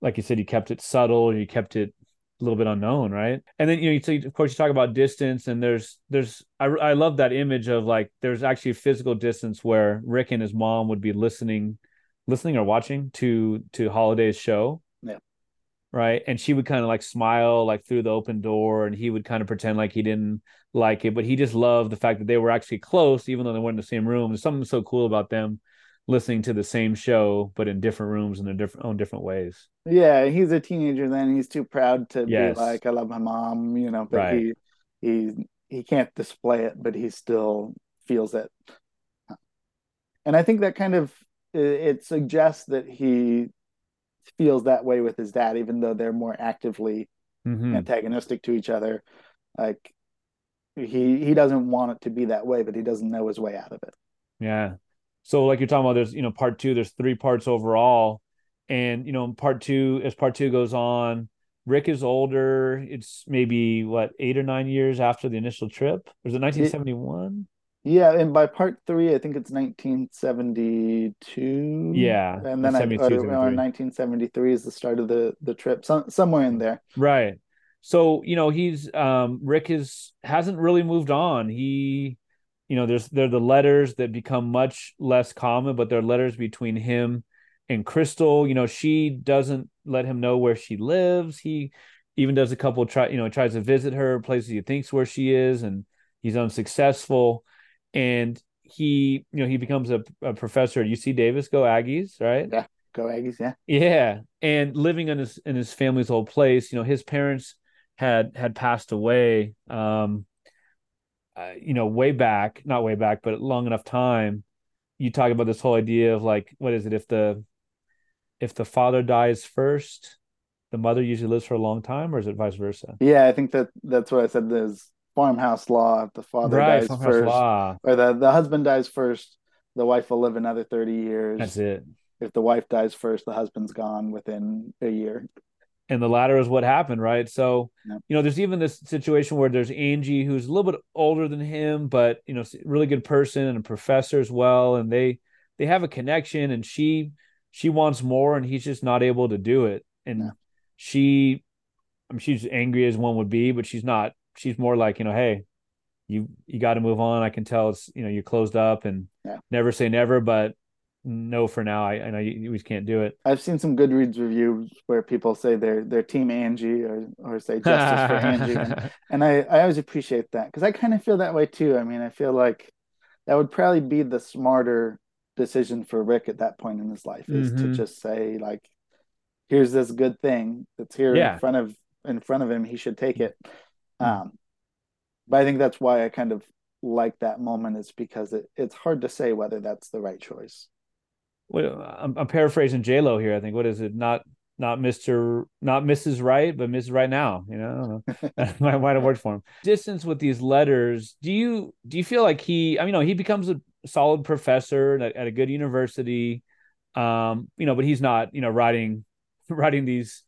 like you said, you kept it subtle, you kept it a little bit unknown, right? And then you know, so of course, you talk about distance, and there's there's I I love that image of like there's actually physical distance where Rick and his mom would be listening, listening or watching to to Holiday's show. Right. And she would kind of like smile like through the open door, and he would kind of pretend like he didn't like it, but he just loved the fact that they were actually close, even though they weren't in the same room. There's something so cool about them listening to the same show but in different rooms in their different own different ways. Yeah, he's a teenager then. He's too proud to Yes. be like, I love my mom, you know, but Right. he he he can't display it, but he still feels it. And I think that kind of it suggests that he feels that way with his dad, even though they're more actively Mhm. antagonistic to each other. Like he he doesn't want it to be that way, but he doesn't know his way out of it. Yeah. So like you're talking about, there's you know part two. There's three parts overall, and you know part two, as part two goes on, Rick is older. It's maybe what eight or nine years after the initial trip. Was it 1971? Yeah, and by part three, I think it's 1972. Yeah, and then I, 72, or, or 1973 is the start of the the trip, some, somewhere in there. Right. So, you know, he's um Rick is hasn't really moved on. He, you know, there's they're the letters that become much less common, but they're letters between him and Crystal. You know, she doesn't let him know where she lives. He even does a couple try, you know, tries to visit her places he thinks where she is, and he's unsuccessful. And he, you know, he becomes a, a professor at UC Davis. Go Aggies, right? Yeah. Go Aggies, yeah. Yeah, and living in his in his family's old place, you know, his parents had had passed away, um, uh, you know, way back, not way back, but long enough time. You talk about this whole idea of like, what is it? If the if the father dies first, the mother usually lives for a long time, or is it vice versa? Yeah, I think that that's what I said. There's farmhouse law. If the father right, dies first, law. or the, the husband dies first, the wife will live another 30 years. That's it. If the wife dies first, the husband's gone within a year. and the latter is what happened, right? So, Yeah. you know, there's even this situation where there's Angie, who's a little bit older than him, but you know, really good person and a professor as well, and they they have a connection, and she she wants more, and he's just not able to do it, and Yeah. she, I mean, she's angry as one would be, but she's not. She's more like, you know, hey, you you got to move on. I can tell it's you know you're closed up, and Yeah. never say never, but no for now. I, I know you, you just can't do it. I've seen some Goodreads reviews where people say they're they're Team Angie or or say justice for Angie, and, (laughs) and I I always appreciate that because I kind of feel that way too. I mean, I feel like that would probably be the smarter decision for Rick at that point in his life is to Mhm. just say like, here's this good thing that's here Yeah. in front of in front of him. He should take it. Mhm. Um, but I think that's why I kind of like that moment is because it, it's hard to say whether that's the right choice. well, I'm, I'm paraphrasing J Lo here. I think what is it? Not not Mister, not Mrs. Right, but Mrs. Right now. You know, I don't might might have worked for him. Distance with these letters. Do you do you feel like he? I mean, no, he becomes a solid professor at, at a good university. Um, you know, but he's not. You know, writing (laughs) writing these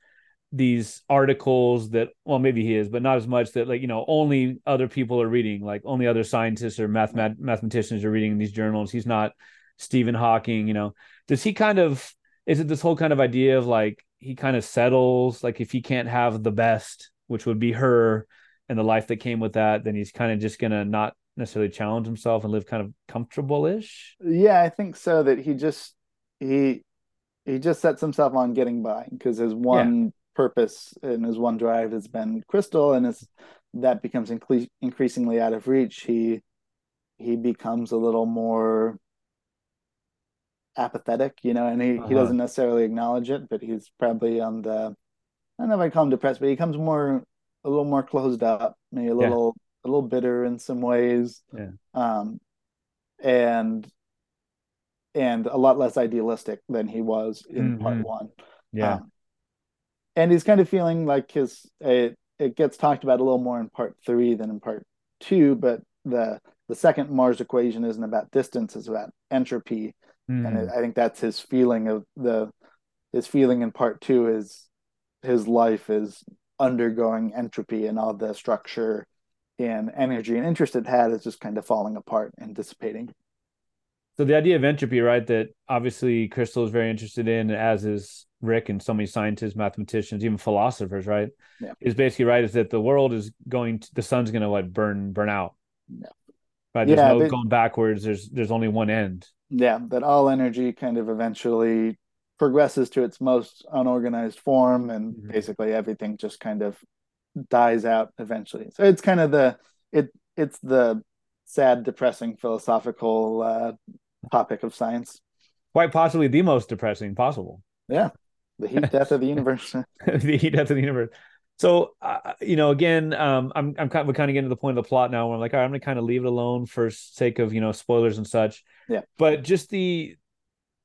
these articles that well maybe he is but not as much that like you know only other people are reading like only other scientists or mathemat- mathematicians are reading these journals. He's not stephen hawking you know. Does he kind of is it this whole kind of idea of like he kind of settles like if he can't have the best which would be her and the life that came with that then he's kind of just gonna not necessarily challenge himself and live kind of comfortable-ish? Yeah, I think so that he just he he just sets himself on getting by because his one purpose and his one drive has been Crystal, and as that becomes incre- increasingly out of reach, he he becomes a little more apathetic, you know, and he, Uh-huh. he doesn't necessarily acknowledge it, but he's probably on the I don't know if I call him depressed, but he becomes more a little more closed up, maybe a Yeah. little a little bitter in some ways. Yeah. Um and and a lot less idealistic than he was in part Mhm. one. yeah Um, and he's kind of feeling like his it it gets talked about a little more in part three than in part two, but the the second Mars equation isn't about distance, it's about entropy. And Mhm. I think that's his feeling of the his feeling in part two is his life is undergoing entropy and all the structure and energy and interest it had is just kind of falling apart and dissipating. So the idea of entropy, right? That obviously Crystal is very interested in, as is Rick and so many scientists, mathematicians, even philosophers, right? Yeah. Is basically right is that the world is going to, the sun's going to like burn burn out. Yeah. Right. There's Yeah, no but- going backwards. There's there's only one end. Yeah, that all energy kind of eventually progresses to its most unorganized form, and Mhm. basically everything just kind of dies out eventually. So it's kind of the it it's the sad, depressing philosophical uh, topic of science. Quite possibly the most depressing possible. Yeah, the heat death of the universe. (laughs) the heat death of the universe. So, uh, you know, again, um, I'm I'm kind of, we're kind of getting to the point of the plot now where I'm like, all right, I'm gonna kind of leave it alone for sake of you know spoilers and such. Yeah. But just the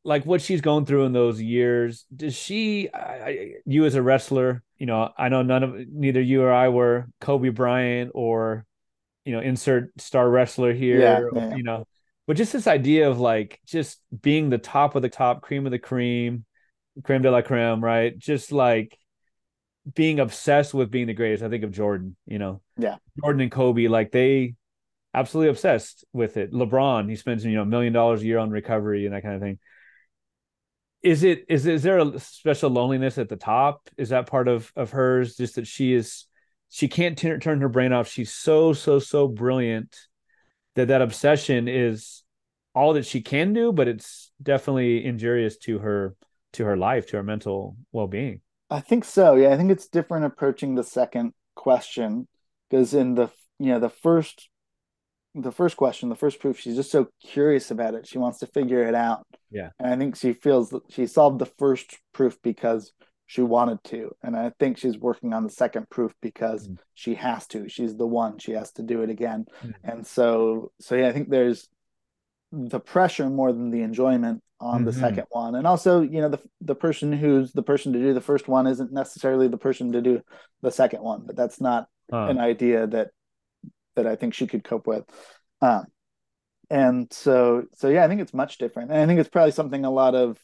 like what she's going through in those years. Does she? I, I, you as a wrestler, you know, I know none of neither you or I were Kobe Bryant or you know insert star wrestler here. Yeah, or, yeah. You know, but just this idea of like just being the top of the top, cream of the cream, creme de la creme, right? Just like being obsessed with being the greatest. I think of Jordan, you know. Yeah. Jordan and Kobe, like they absolutely obsessed with it. LeBron, he spends, you know, a million dollars a year on recovery and that kind of thing. Is it is is there a special loneliness at the top? Is that part of of hers? Just that she is she can't t- turn her brain off. She's so so so brilliant that that obsession is all that she can do, but it's definitely injurious to her to her life, to her mental well being. I think so. Yeah, I think it's different approaching the second question because in the you know the first the first question, the first proof, she's just so curious about it. She wants to figure it out. Yeah. And I think she feels that she solved the first proof because she wanted to. And I think she's working on the second proof because Mm. she has to. She's the one. She has to do it again. Mm. And so so yeah, I think there's the pressure more than the enjoyment on the Mhm. second one. And also, you know, the the person who's the person to do the first one isn't necessarily the person to do the second one, but that's not Huh. an idea that that I think she could cope with. Um, and so so yeah, I think it's much different. And I think it's probably something a lot of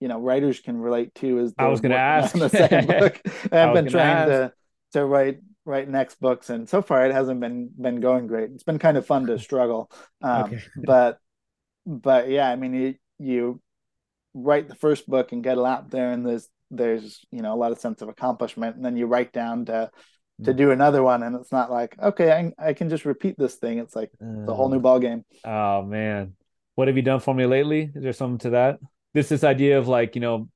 you know writers can relate to as I was gonna ask. on the second (laughs) book. I've been trying ask. to to write write next books and so far it hasn't been been going great. It's been kind of fun to (laughs) struggle. Um, Okay. but but yeah, I mean you you write the first book and get it out there and there's there's you know a lot of sense of accomplishment and then you write down to to Mm. do another one and it's not like okay I, I can just repeat this thing it's like the whole new ball game Oh man, what have you done for me lately? Is there something to that? This this idea of like you know,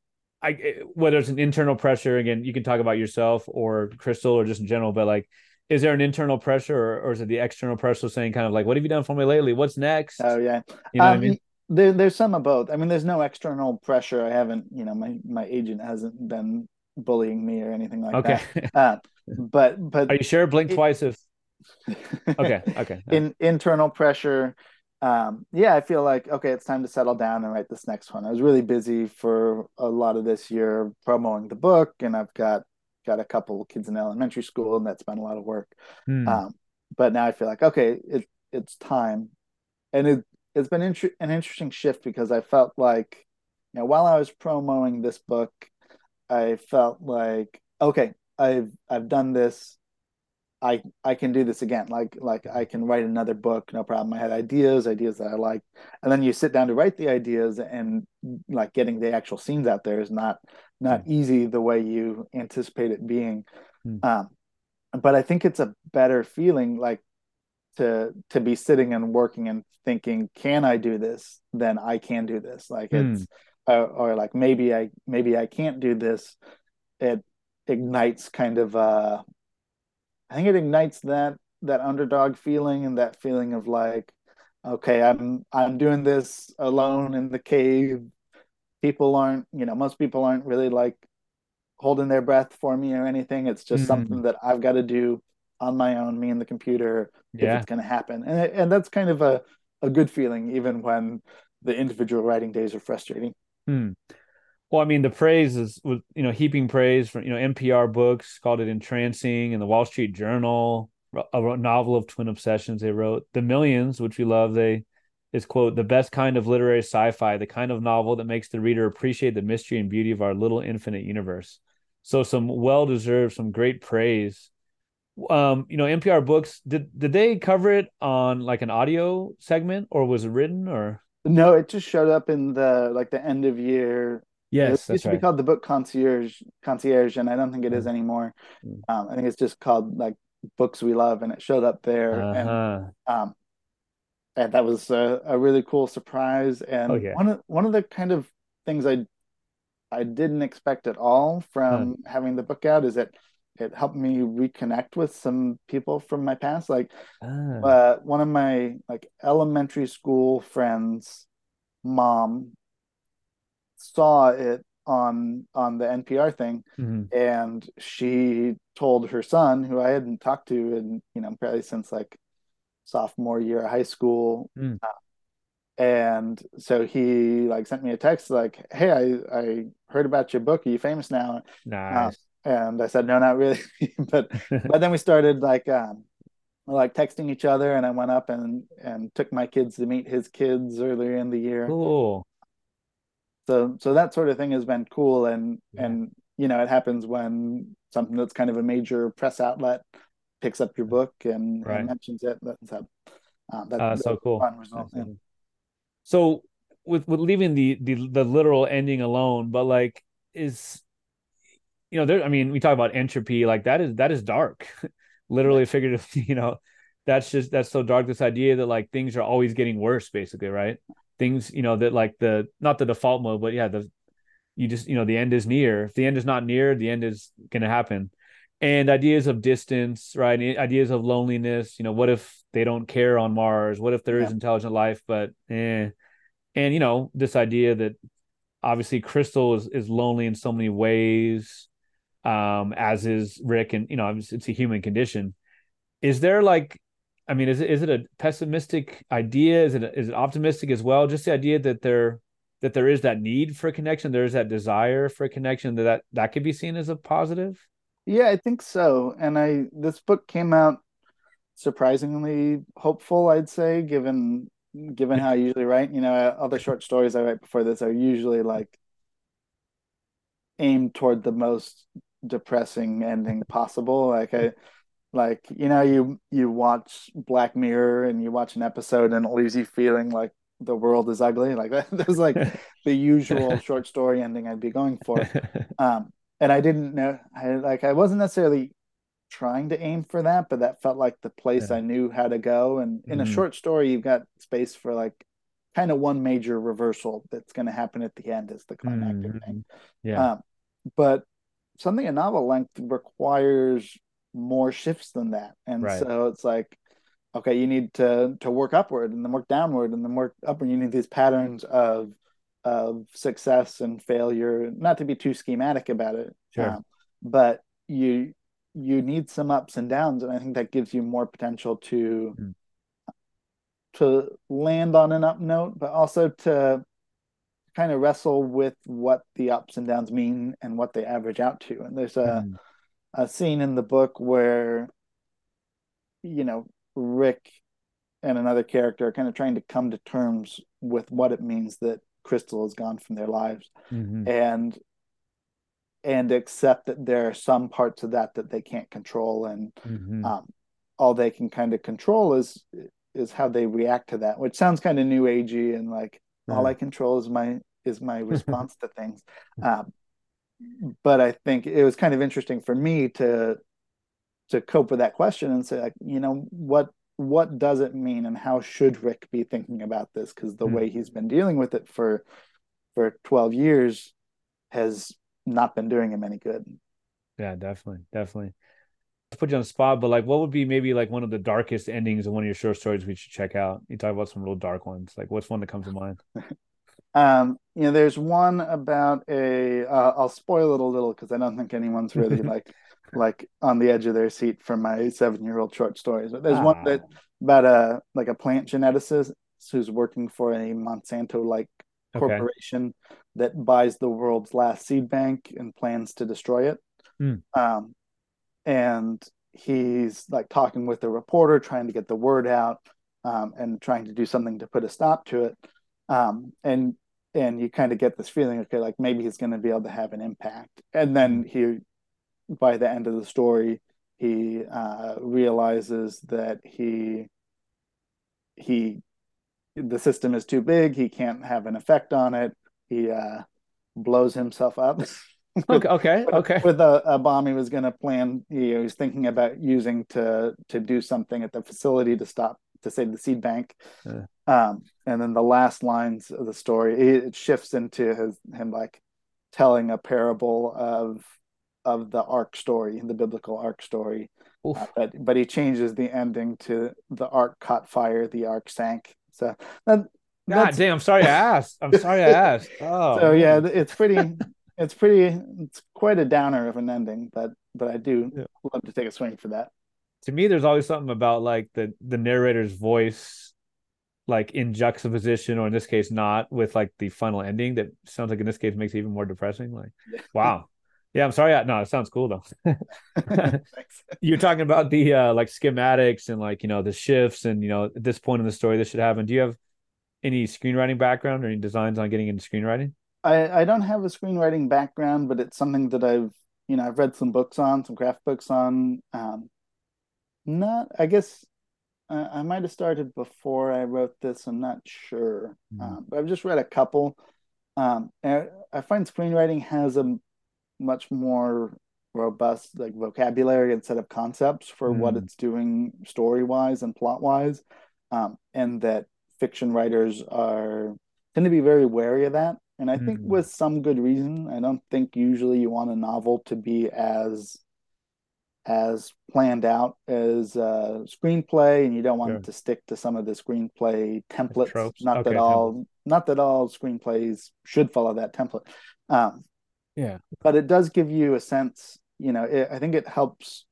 I whether it's an internal pressure again, you can talk about yourself or Crystal or just in general, but like, is there an internal pressure or, or is it the external pressure saying kind of like, what have you done for me lately? What's next? oh yeah you know what I Um, mean? There, there's some of both i mean there's no external pressure i haven't you know my my agent hasn't been bullying me or anything like Okay. that uh, (laughs) but but Are you sure? Blink It- twice if. (laughs) Okay. Okay. in internal pressure um yeah i feel like okay it's time to settle down and write this next one i was really busy for a lot of this year promoting the book and i've got got a couple kids in elementary school and that's been a lot of work Hmm. um but now i feel like okay it it's time and it it's been inter- an interesting shift because i felt like you know while i was promoting this book i felt like okay i've i've done this I I can do this again. Like like I can write another book, no problem. I had ideas, ideas that I liked, and then you sit down to write the ideas, and like getting the actual scenes out there is not not easy the way you anticipate it being. Mm. Um, but I think it's a better feeling, like to to be sitting and working and thinking, can I do this? Then I can do this. Like it's or, or like maybe I maybe I can't do this. It ignites kind of uh I think it ignites that that underdog feeling and that feeling of like, okay, I'm I'm doing this alone in the cave. People aren't, you know, most people aren't really like holding their breath for me or anything. It's just Mm. something that I've got to do on my own, me and the computer, if Yeah. it's going to happen. And it- and that's kind of a a good feeling, even when the individual writing days are frustrating. Hmm. Well, I mean, the praise is was you know heaping praise from you know NPR books called it entrancing, and the Wall Street Journal a novel of twin obsessions they wrote. The Millions, which we love, they is quote the best kind of literary sci-fi, the kind of novel that makes the reader appreciate the mystery and beauty of our little infinite universe. So some well deserved, some great praise. Um, you know, NPR books did did they cover it on like an audio segment or was it written or No, it just showed up in the like the end of year Yes, it used that's to be right. called the Book Concierge, Concierge, and I don't think it is Mm. anymore. Mm. Um, I think it's just called like Books We Love, and it showed up there, and Uh-huh. um, and that was a, a really cool surprise. And Oh yeah. one of one of the kind of things I I didn't expect at all Huh. from having the book out is that it helped me reconnect with some people from my past. Like Ah. uh, one of my like elementary school friends' mom saw it on on the NPR thing, Mhm. and she told her son, who I hadn't talked to in you know probably since like sophomore year of high school, Mm. and so he like sent me a text like, "Hey, I I heard about your book. Are you famous now?" Um, Nice. And I said, "No, not really." (laughs) but (laughs) but then we started like um like texting each other, and I went up and and took my kids to meet his kids earlier in the year. Cool. So so that sort of thing has been cool, and Yeah. and you know it happens when something that's kind of a major press outlet picks up your book and, Right. and mentions it. That's a uh, that, Uh, that's so cool. fun result. Yeah. So with with leaving the the the literal ending alone, but like is you know there I mean we talk about entropy like that is that is dark. (laughs) Literally figuratively, (laughs) you know, that's just that's so dark this idea that like things are always getting worse basically, right? Things, you know, that like the not the default mode, but yeah, the you just, you know, the end is near. If the end is not near, the end is going to happen. And ideas of distance, right? Ideas of loneliness, you know, what if they don't care on Mars? What if there is Yeah. intelligent life but eh and you know this idea that obviously crystal is, is lonely in so many ways um as is rick and you know it's, a human condition is there like i mean is it is it a pessimistic idea is it is it optimistic as well just the idea that there that there is that need for connection there is that desire for connection that that, that could be seen as a positive Yeah, I think so. And I this book came out surprisingly hopeful, I'd say, given given how I usually write. You know, other short stories I write before this are usually like aimed toward the most depressing ending possible. Like I like you know you you watch Black Mirror and you watch an episode and it leaves you feeling like the world is ugly. Like (laughs) that, that's like (laughs) the usual short story ending I'd be going for. (laughs) Um, and I didn't know, I like, I wasn't necessarily trying to aim for that, but that felt like the place Yeah. I knew how to go. And in a Mhm. short story, you've got space for like kind of one major reversal that's going to happen at the end as the climactic Mhm. thing. yeah Um, but something a novel length requires more shifts than that. And Right. so it's like, okay, you need to to work upward and then work downward and then work upward. You need these patterns of of success and failure, not to be too schematic about it. Sure. um, but you you need some ups and downs, and I think that gives you more potential to Mm. to land on an up note, but also to kind of wrestle with what the ups and downs mean and what they average out to. And there's a Mhm. a scene in the book where you know Rick and another character are kind of trying to come to terms with what it means that Crystal has gone from their lives Mhm. and and accept that there are some parts of that that they can't control and Mhm. um, all they can kind of control is is how they react to that which sounds kind of new agey and like all I control is my is my (laughs) response to things um, but I think it was kind of interesting for me to to cope with that question and say like you know what what does it mean and how should Rick be thinking about this because the Hmm. way he's been dealing with it for for 12 years has not been doing him any good Yeah, definitely, definitely. To put you on the spot, but like, what would be maybe like one of the darkest endings of one of your short stories we should check out? You talk about some real dark ones. Like, what's one that comes to mind? (laughs) um you know there's one about a uh, I'll spoil it a little because I don't think anyone's really (laughs) like like on the edge of their seat for my seven year old short stories but there's one Ah. that about a like a plant geneticist who's working for a Monsanto like Okay. corporation that buys the world's last seed bank and plans to destroy it. Hmm. Um, and he's like talking with the reporter, trying to get the word out, um, and trying to do something to put a stop to it. Um, and and you kind of get this feeling, okay, like maybe he's going to be able to have an impact. And then he, by the end of the story, he uh, realizes that he he the system is too big. He can't have an effect on it. He uh, blows himself up. (laughs) okay, okay, (laughs) with, okay. With a, a bomb he was going to plan, he was thinking about using to to do something at the facility to stop to save the seed bank. Yeah. Um, and then the last lines of the story, it shifts into his him like telling a parable of of the ark story, the biblical ark story. Uh, but but he changes the ending to the ark caught fire, the ark sank. So that, God damn, I'm sorry I asked. I'm sorry I (laughs) asked. Oh, so yeah, it's pretty (laughs) it's pretty it's quite a downer of an ending, but but I do yeah. love to take a swing for that. To me, there's always something about like the the narrator's voice, like in juxtaposition, or in this case, not with like the final ending. That sounds like in this case makes it even more depressing. Like, (laughs) wow. Yeah, I'm sorry. I, no, it sounds cool though. (laughs) You're talking about the uh, like schematics and like you know the shifts and you know at this point in the story this should happen. Do you have any screenwriting background or any designs on getting into screenwriting? I, I don't have a screenwriting background, but it's something that I've you know I've read some books on, some craft books on. Um, not, I guess uh, I might have started before I wrote this. I'm not sure, mm-hmm. um, but I've just read a couple. Um, I, I find screenwriting has a much more robust like vocabulary and set of concepts for mm. what it's doing story wise and plot wise, um, and that fiction writers are tend to be very wary of that and I think mm. with some good reason. I don't think usually you want a novel to be as as planned out as a screenplay, and you don't want sure. to stick to some of the screenplay templates. Not okay, that all templates. not that all screenplays should follow that template. Um, yeah, but it does give you a sense. You know, it, I think it helps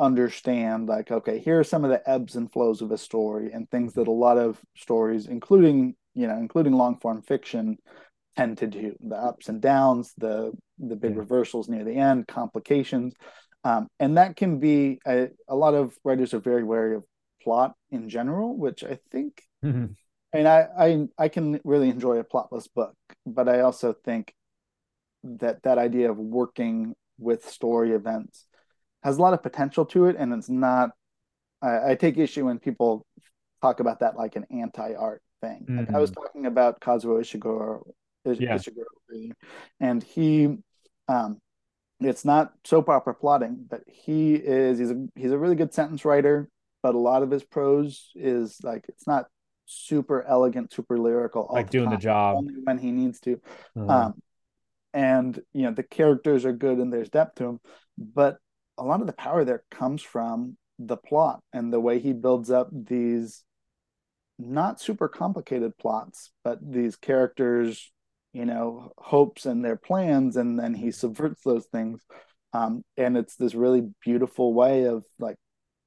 understand like okay here are some of the ebbs and flows of a story and things that a lot of stories including you know, including long form fiction, tend to do the ups and downs, the the big reversals near the end, complications, um, and that can be a, a, lot of writers are very wary of plot in general, which I think. Mm-hmm. And I, I I can really enjoy a plotless book, but I also think that that idea of working with story events has a lot of potential to it, and it's not. I, I take issue when people talk about that like an anti-art thing. Mm-hmm. Like I was mm-hmm. talking about Kazuo Ishiguro, yeah. Ishiguro and he, um, it's not soap opera plotting, but he is he's a he's a really good sentence writer, but a lot of his prose is like it's not super elegant, super lyrical, like the doing time, the job only when he needs to. Mm-hmm. Um, and you know the characters are good and there's depth to them, but a lot of the power there comes from the plot and the way he builds up these not super complicated plots, but these characters, you know, hopes and their plans, and then he subverts those things. Um, and it's this really beautiful way of like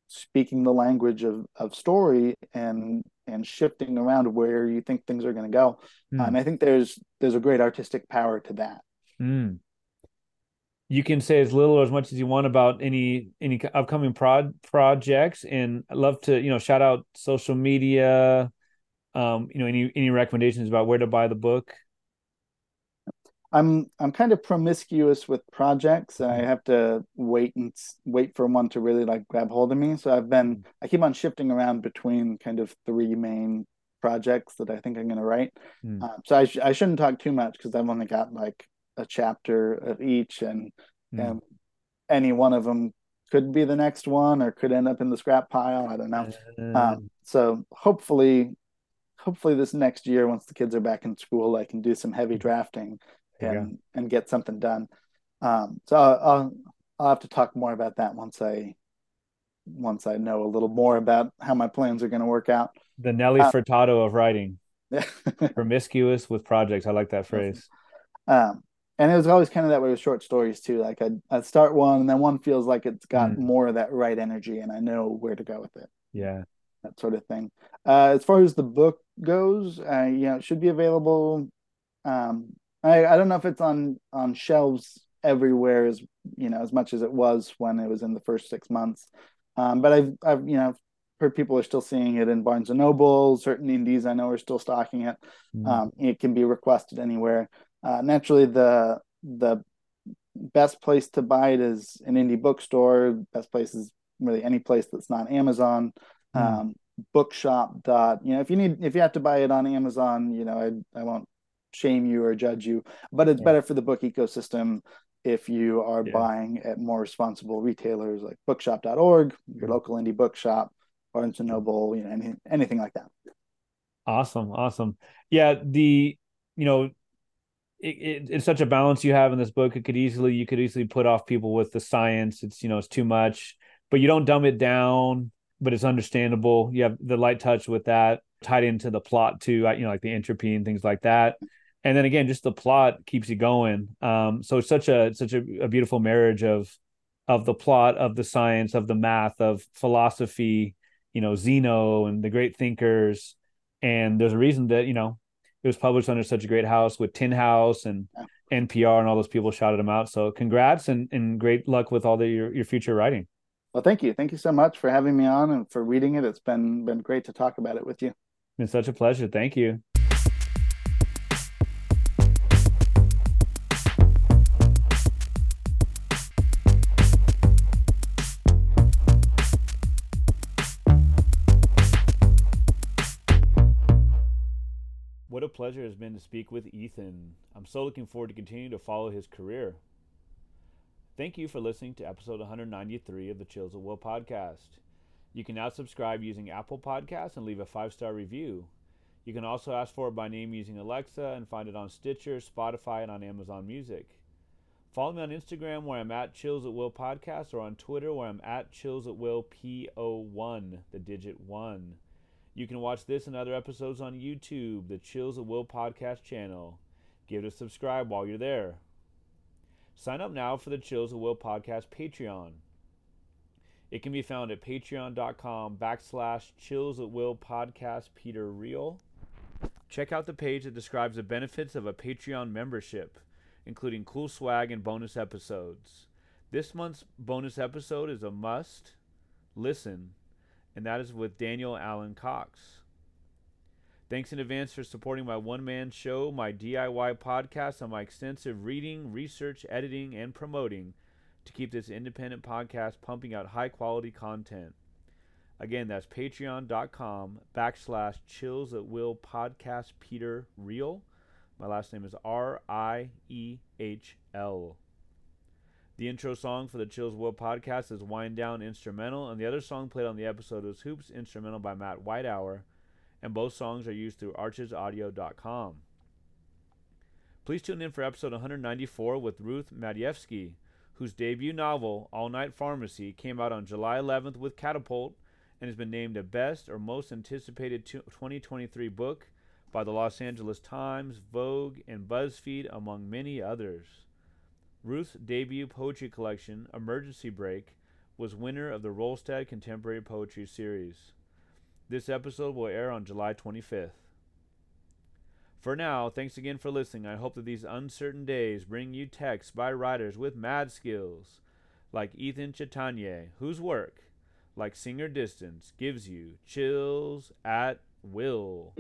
speaking the language of, of story and and shifting around where you think things are going to go. Mm. and I think there's there's a great artistic power to that. Mm you can say as little or as much as you want about any any upcoming prod projects and i love to you know shout out social media um you know any any recommendations about where to buy the book i'm i'm kind of promiscuous with projects i mm-hmm. have to wait and wait for one to really like grab hold of me so i've been mm-hmm. i keep on shifting around between kind of three main projects that i think i'm going to write mm. uh, so I, sh- I shouldn't talk too much because i've only got like a chapter of each, and mm. and any one of them could be the next one or could end up in the scrap pile. I don't know. Mm. Um, so hopefully, hopefully this next year, once the kids are back in school, I can do some heavy drafting and and get something done. Um, so I'll, I'll have to talk more about that once I once I know a little more about how my plans are going to work out. The Nelly uh, Furtado of writing. (laughs) Promiscuous with projects. I like that (laughs) phrase. Um, and it was always kind of that way with short stories too. Like I'd, I'd start one, and then one feels like it's got mm. more of that right energy, and I know where to go with it. Yeah, that sort of thing. Uh, as far as the book goes, uh, you know, it should be available. Um, I, I don't know if it's on on shelves everywhere as you know as much as it was when it was in the first six months. Um, but I've I've you know heard people are still seeing it in Barnes and Noble. Certain indies I know are still stocking it. Mm. Um, it can be requested anywhere. Uh, naturally, the the best place to buy it is an indie bookstore. Best place is really any place that's not Amazon. Mm. Um, bookshop dot you know if you need if you have to buy it on Amazon, you know I I won't shame you or judge you, but it's Yeah. better for the book ecosystem if you are Yeah. buying at more responsible retailers like bookshop.org, your Mhm. local indie bookshop, Barnes and Noble, you know, any, anything like that. Awesome, awesome. Yeah, the you know, it, it, it's such a balance you have in this book. It could easily you could easily put off people with the science. It's you know it's too much, but you don't dumb it down. But it's understandable. You have the light touch with that tied into the plot too. You know, like the entropy and things like that. And then again, just the plot keeps you going. Um, so it's such a such a, a beautiful marriage of of the plot, of the science, of the math, of philosophy. You know, Zeno and the great thinkers and there's a reason that you know it was published under such a great house with Tin House and Yeah. NPR and all those people shouted him out. So congrats and, and great luck with all the your, your future writing. Well, thank you. Thank you so much for having me on and for reading it. It's been been great to talk about it with you. It's been such a pleasure. Thank you. Pleasure has been to speak with Ethan. I'm so looking forward to continuing to follow his career. Thank you for listening to episode 193 of the Chills at Will podcast. You can now subscribe using Apple Podcasts and leave a five star review. You can also ask for it by name using Alexa and find it on Stitcher, Spotify, and on Amazon Music. Follow me on Instagram where I'm at Chills at Will Podcast or on Twitter where I'm at Chills at Will PO1, the digit 1. You can watch this and other episodes on YouTube, the Chills at Will Podcast channel. Give it a subscribe while you're there. Sign up now for the Chills at Will Podcast Patreon. It can be found at patreon.com backslash chills at will podcast Peter Riehl. Check out the page that describes the benefits of a Patreon membership, including cool swag and bonus episodes. This month's bonus episode is a must listen, and that is with Daniel Allen Cox. Thanks in advance for supporting my one man show, my DIY podcast, and my extensive reading, research, editing, and promoting to keep this independent podcast pumping out high quality content. Again, that's patreon.com backslash chills at will podcast Peter Riehl. My last name is R I E H L. The intro song for the Chills Will podcast is Wind Down Instrumental, and the other song played on the episode was Hoops Instrumental by Matt Whitehour, and both songs are used through archesaudio.com. Please tune in for episode 194 with Ruth Madievsky, whose debut novel, All Night Pharmacy, came out on July 11th with Catapult and has been named a best or most anticipated 2023 book by the Los Angeles Times, Vogue, and BuzzFeed, among many others. Ruth's debut poetry collection, Emergency Brake, was winner of the Wrolstad Contemporary Poetry Series. This episode will air on July 25th. For now, thanks again for listening. I hope that these uncertain days bring you texts by writers with mad skills, like Ethan Chatagnier, whose work, like Singer Distance, gives you chills at will.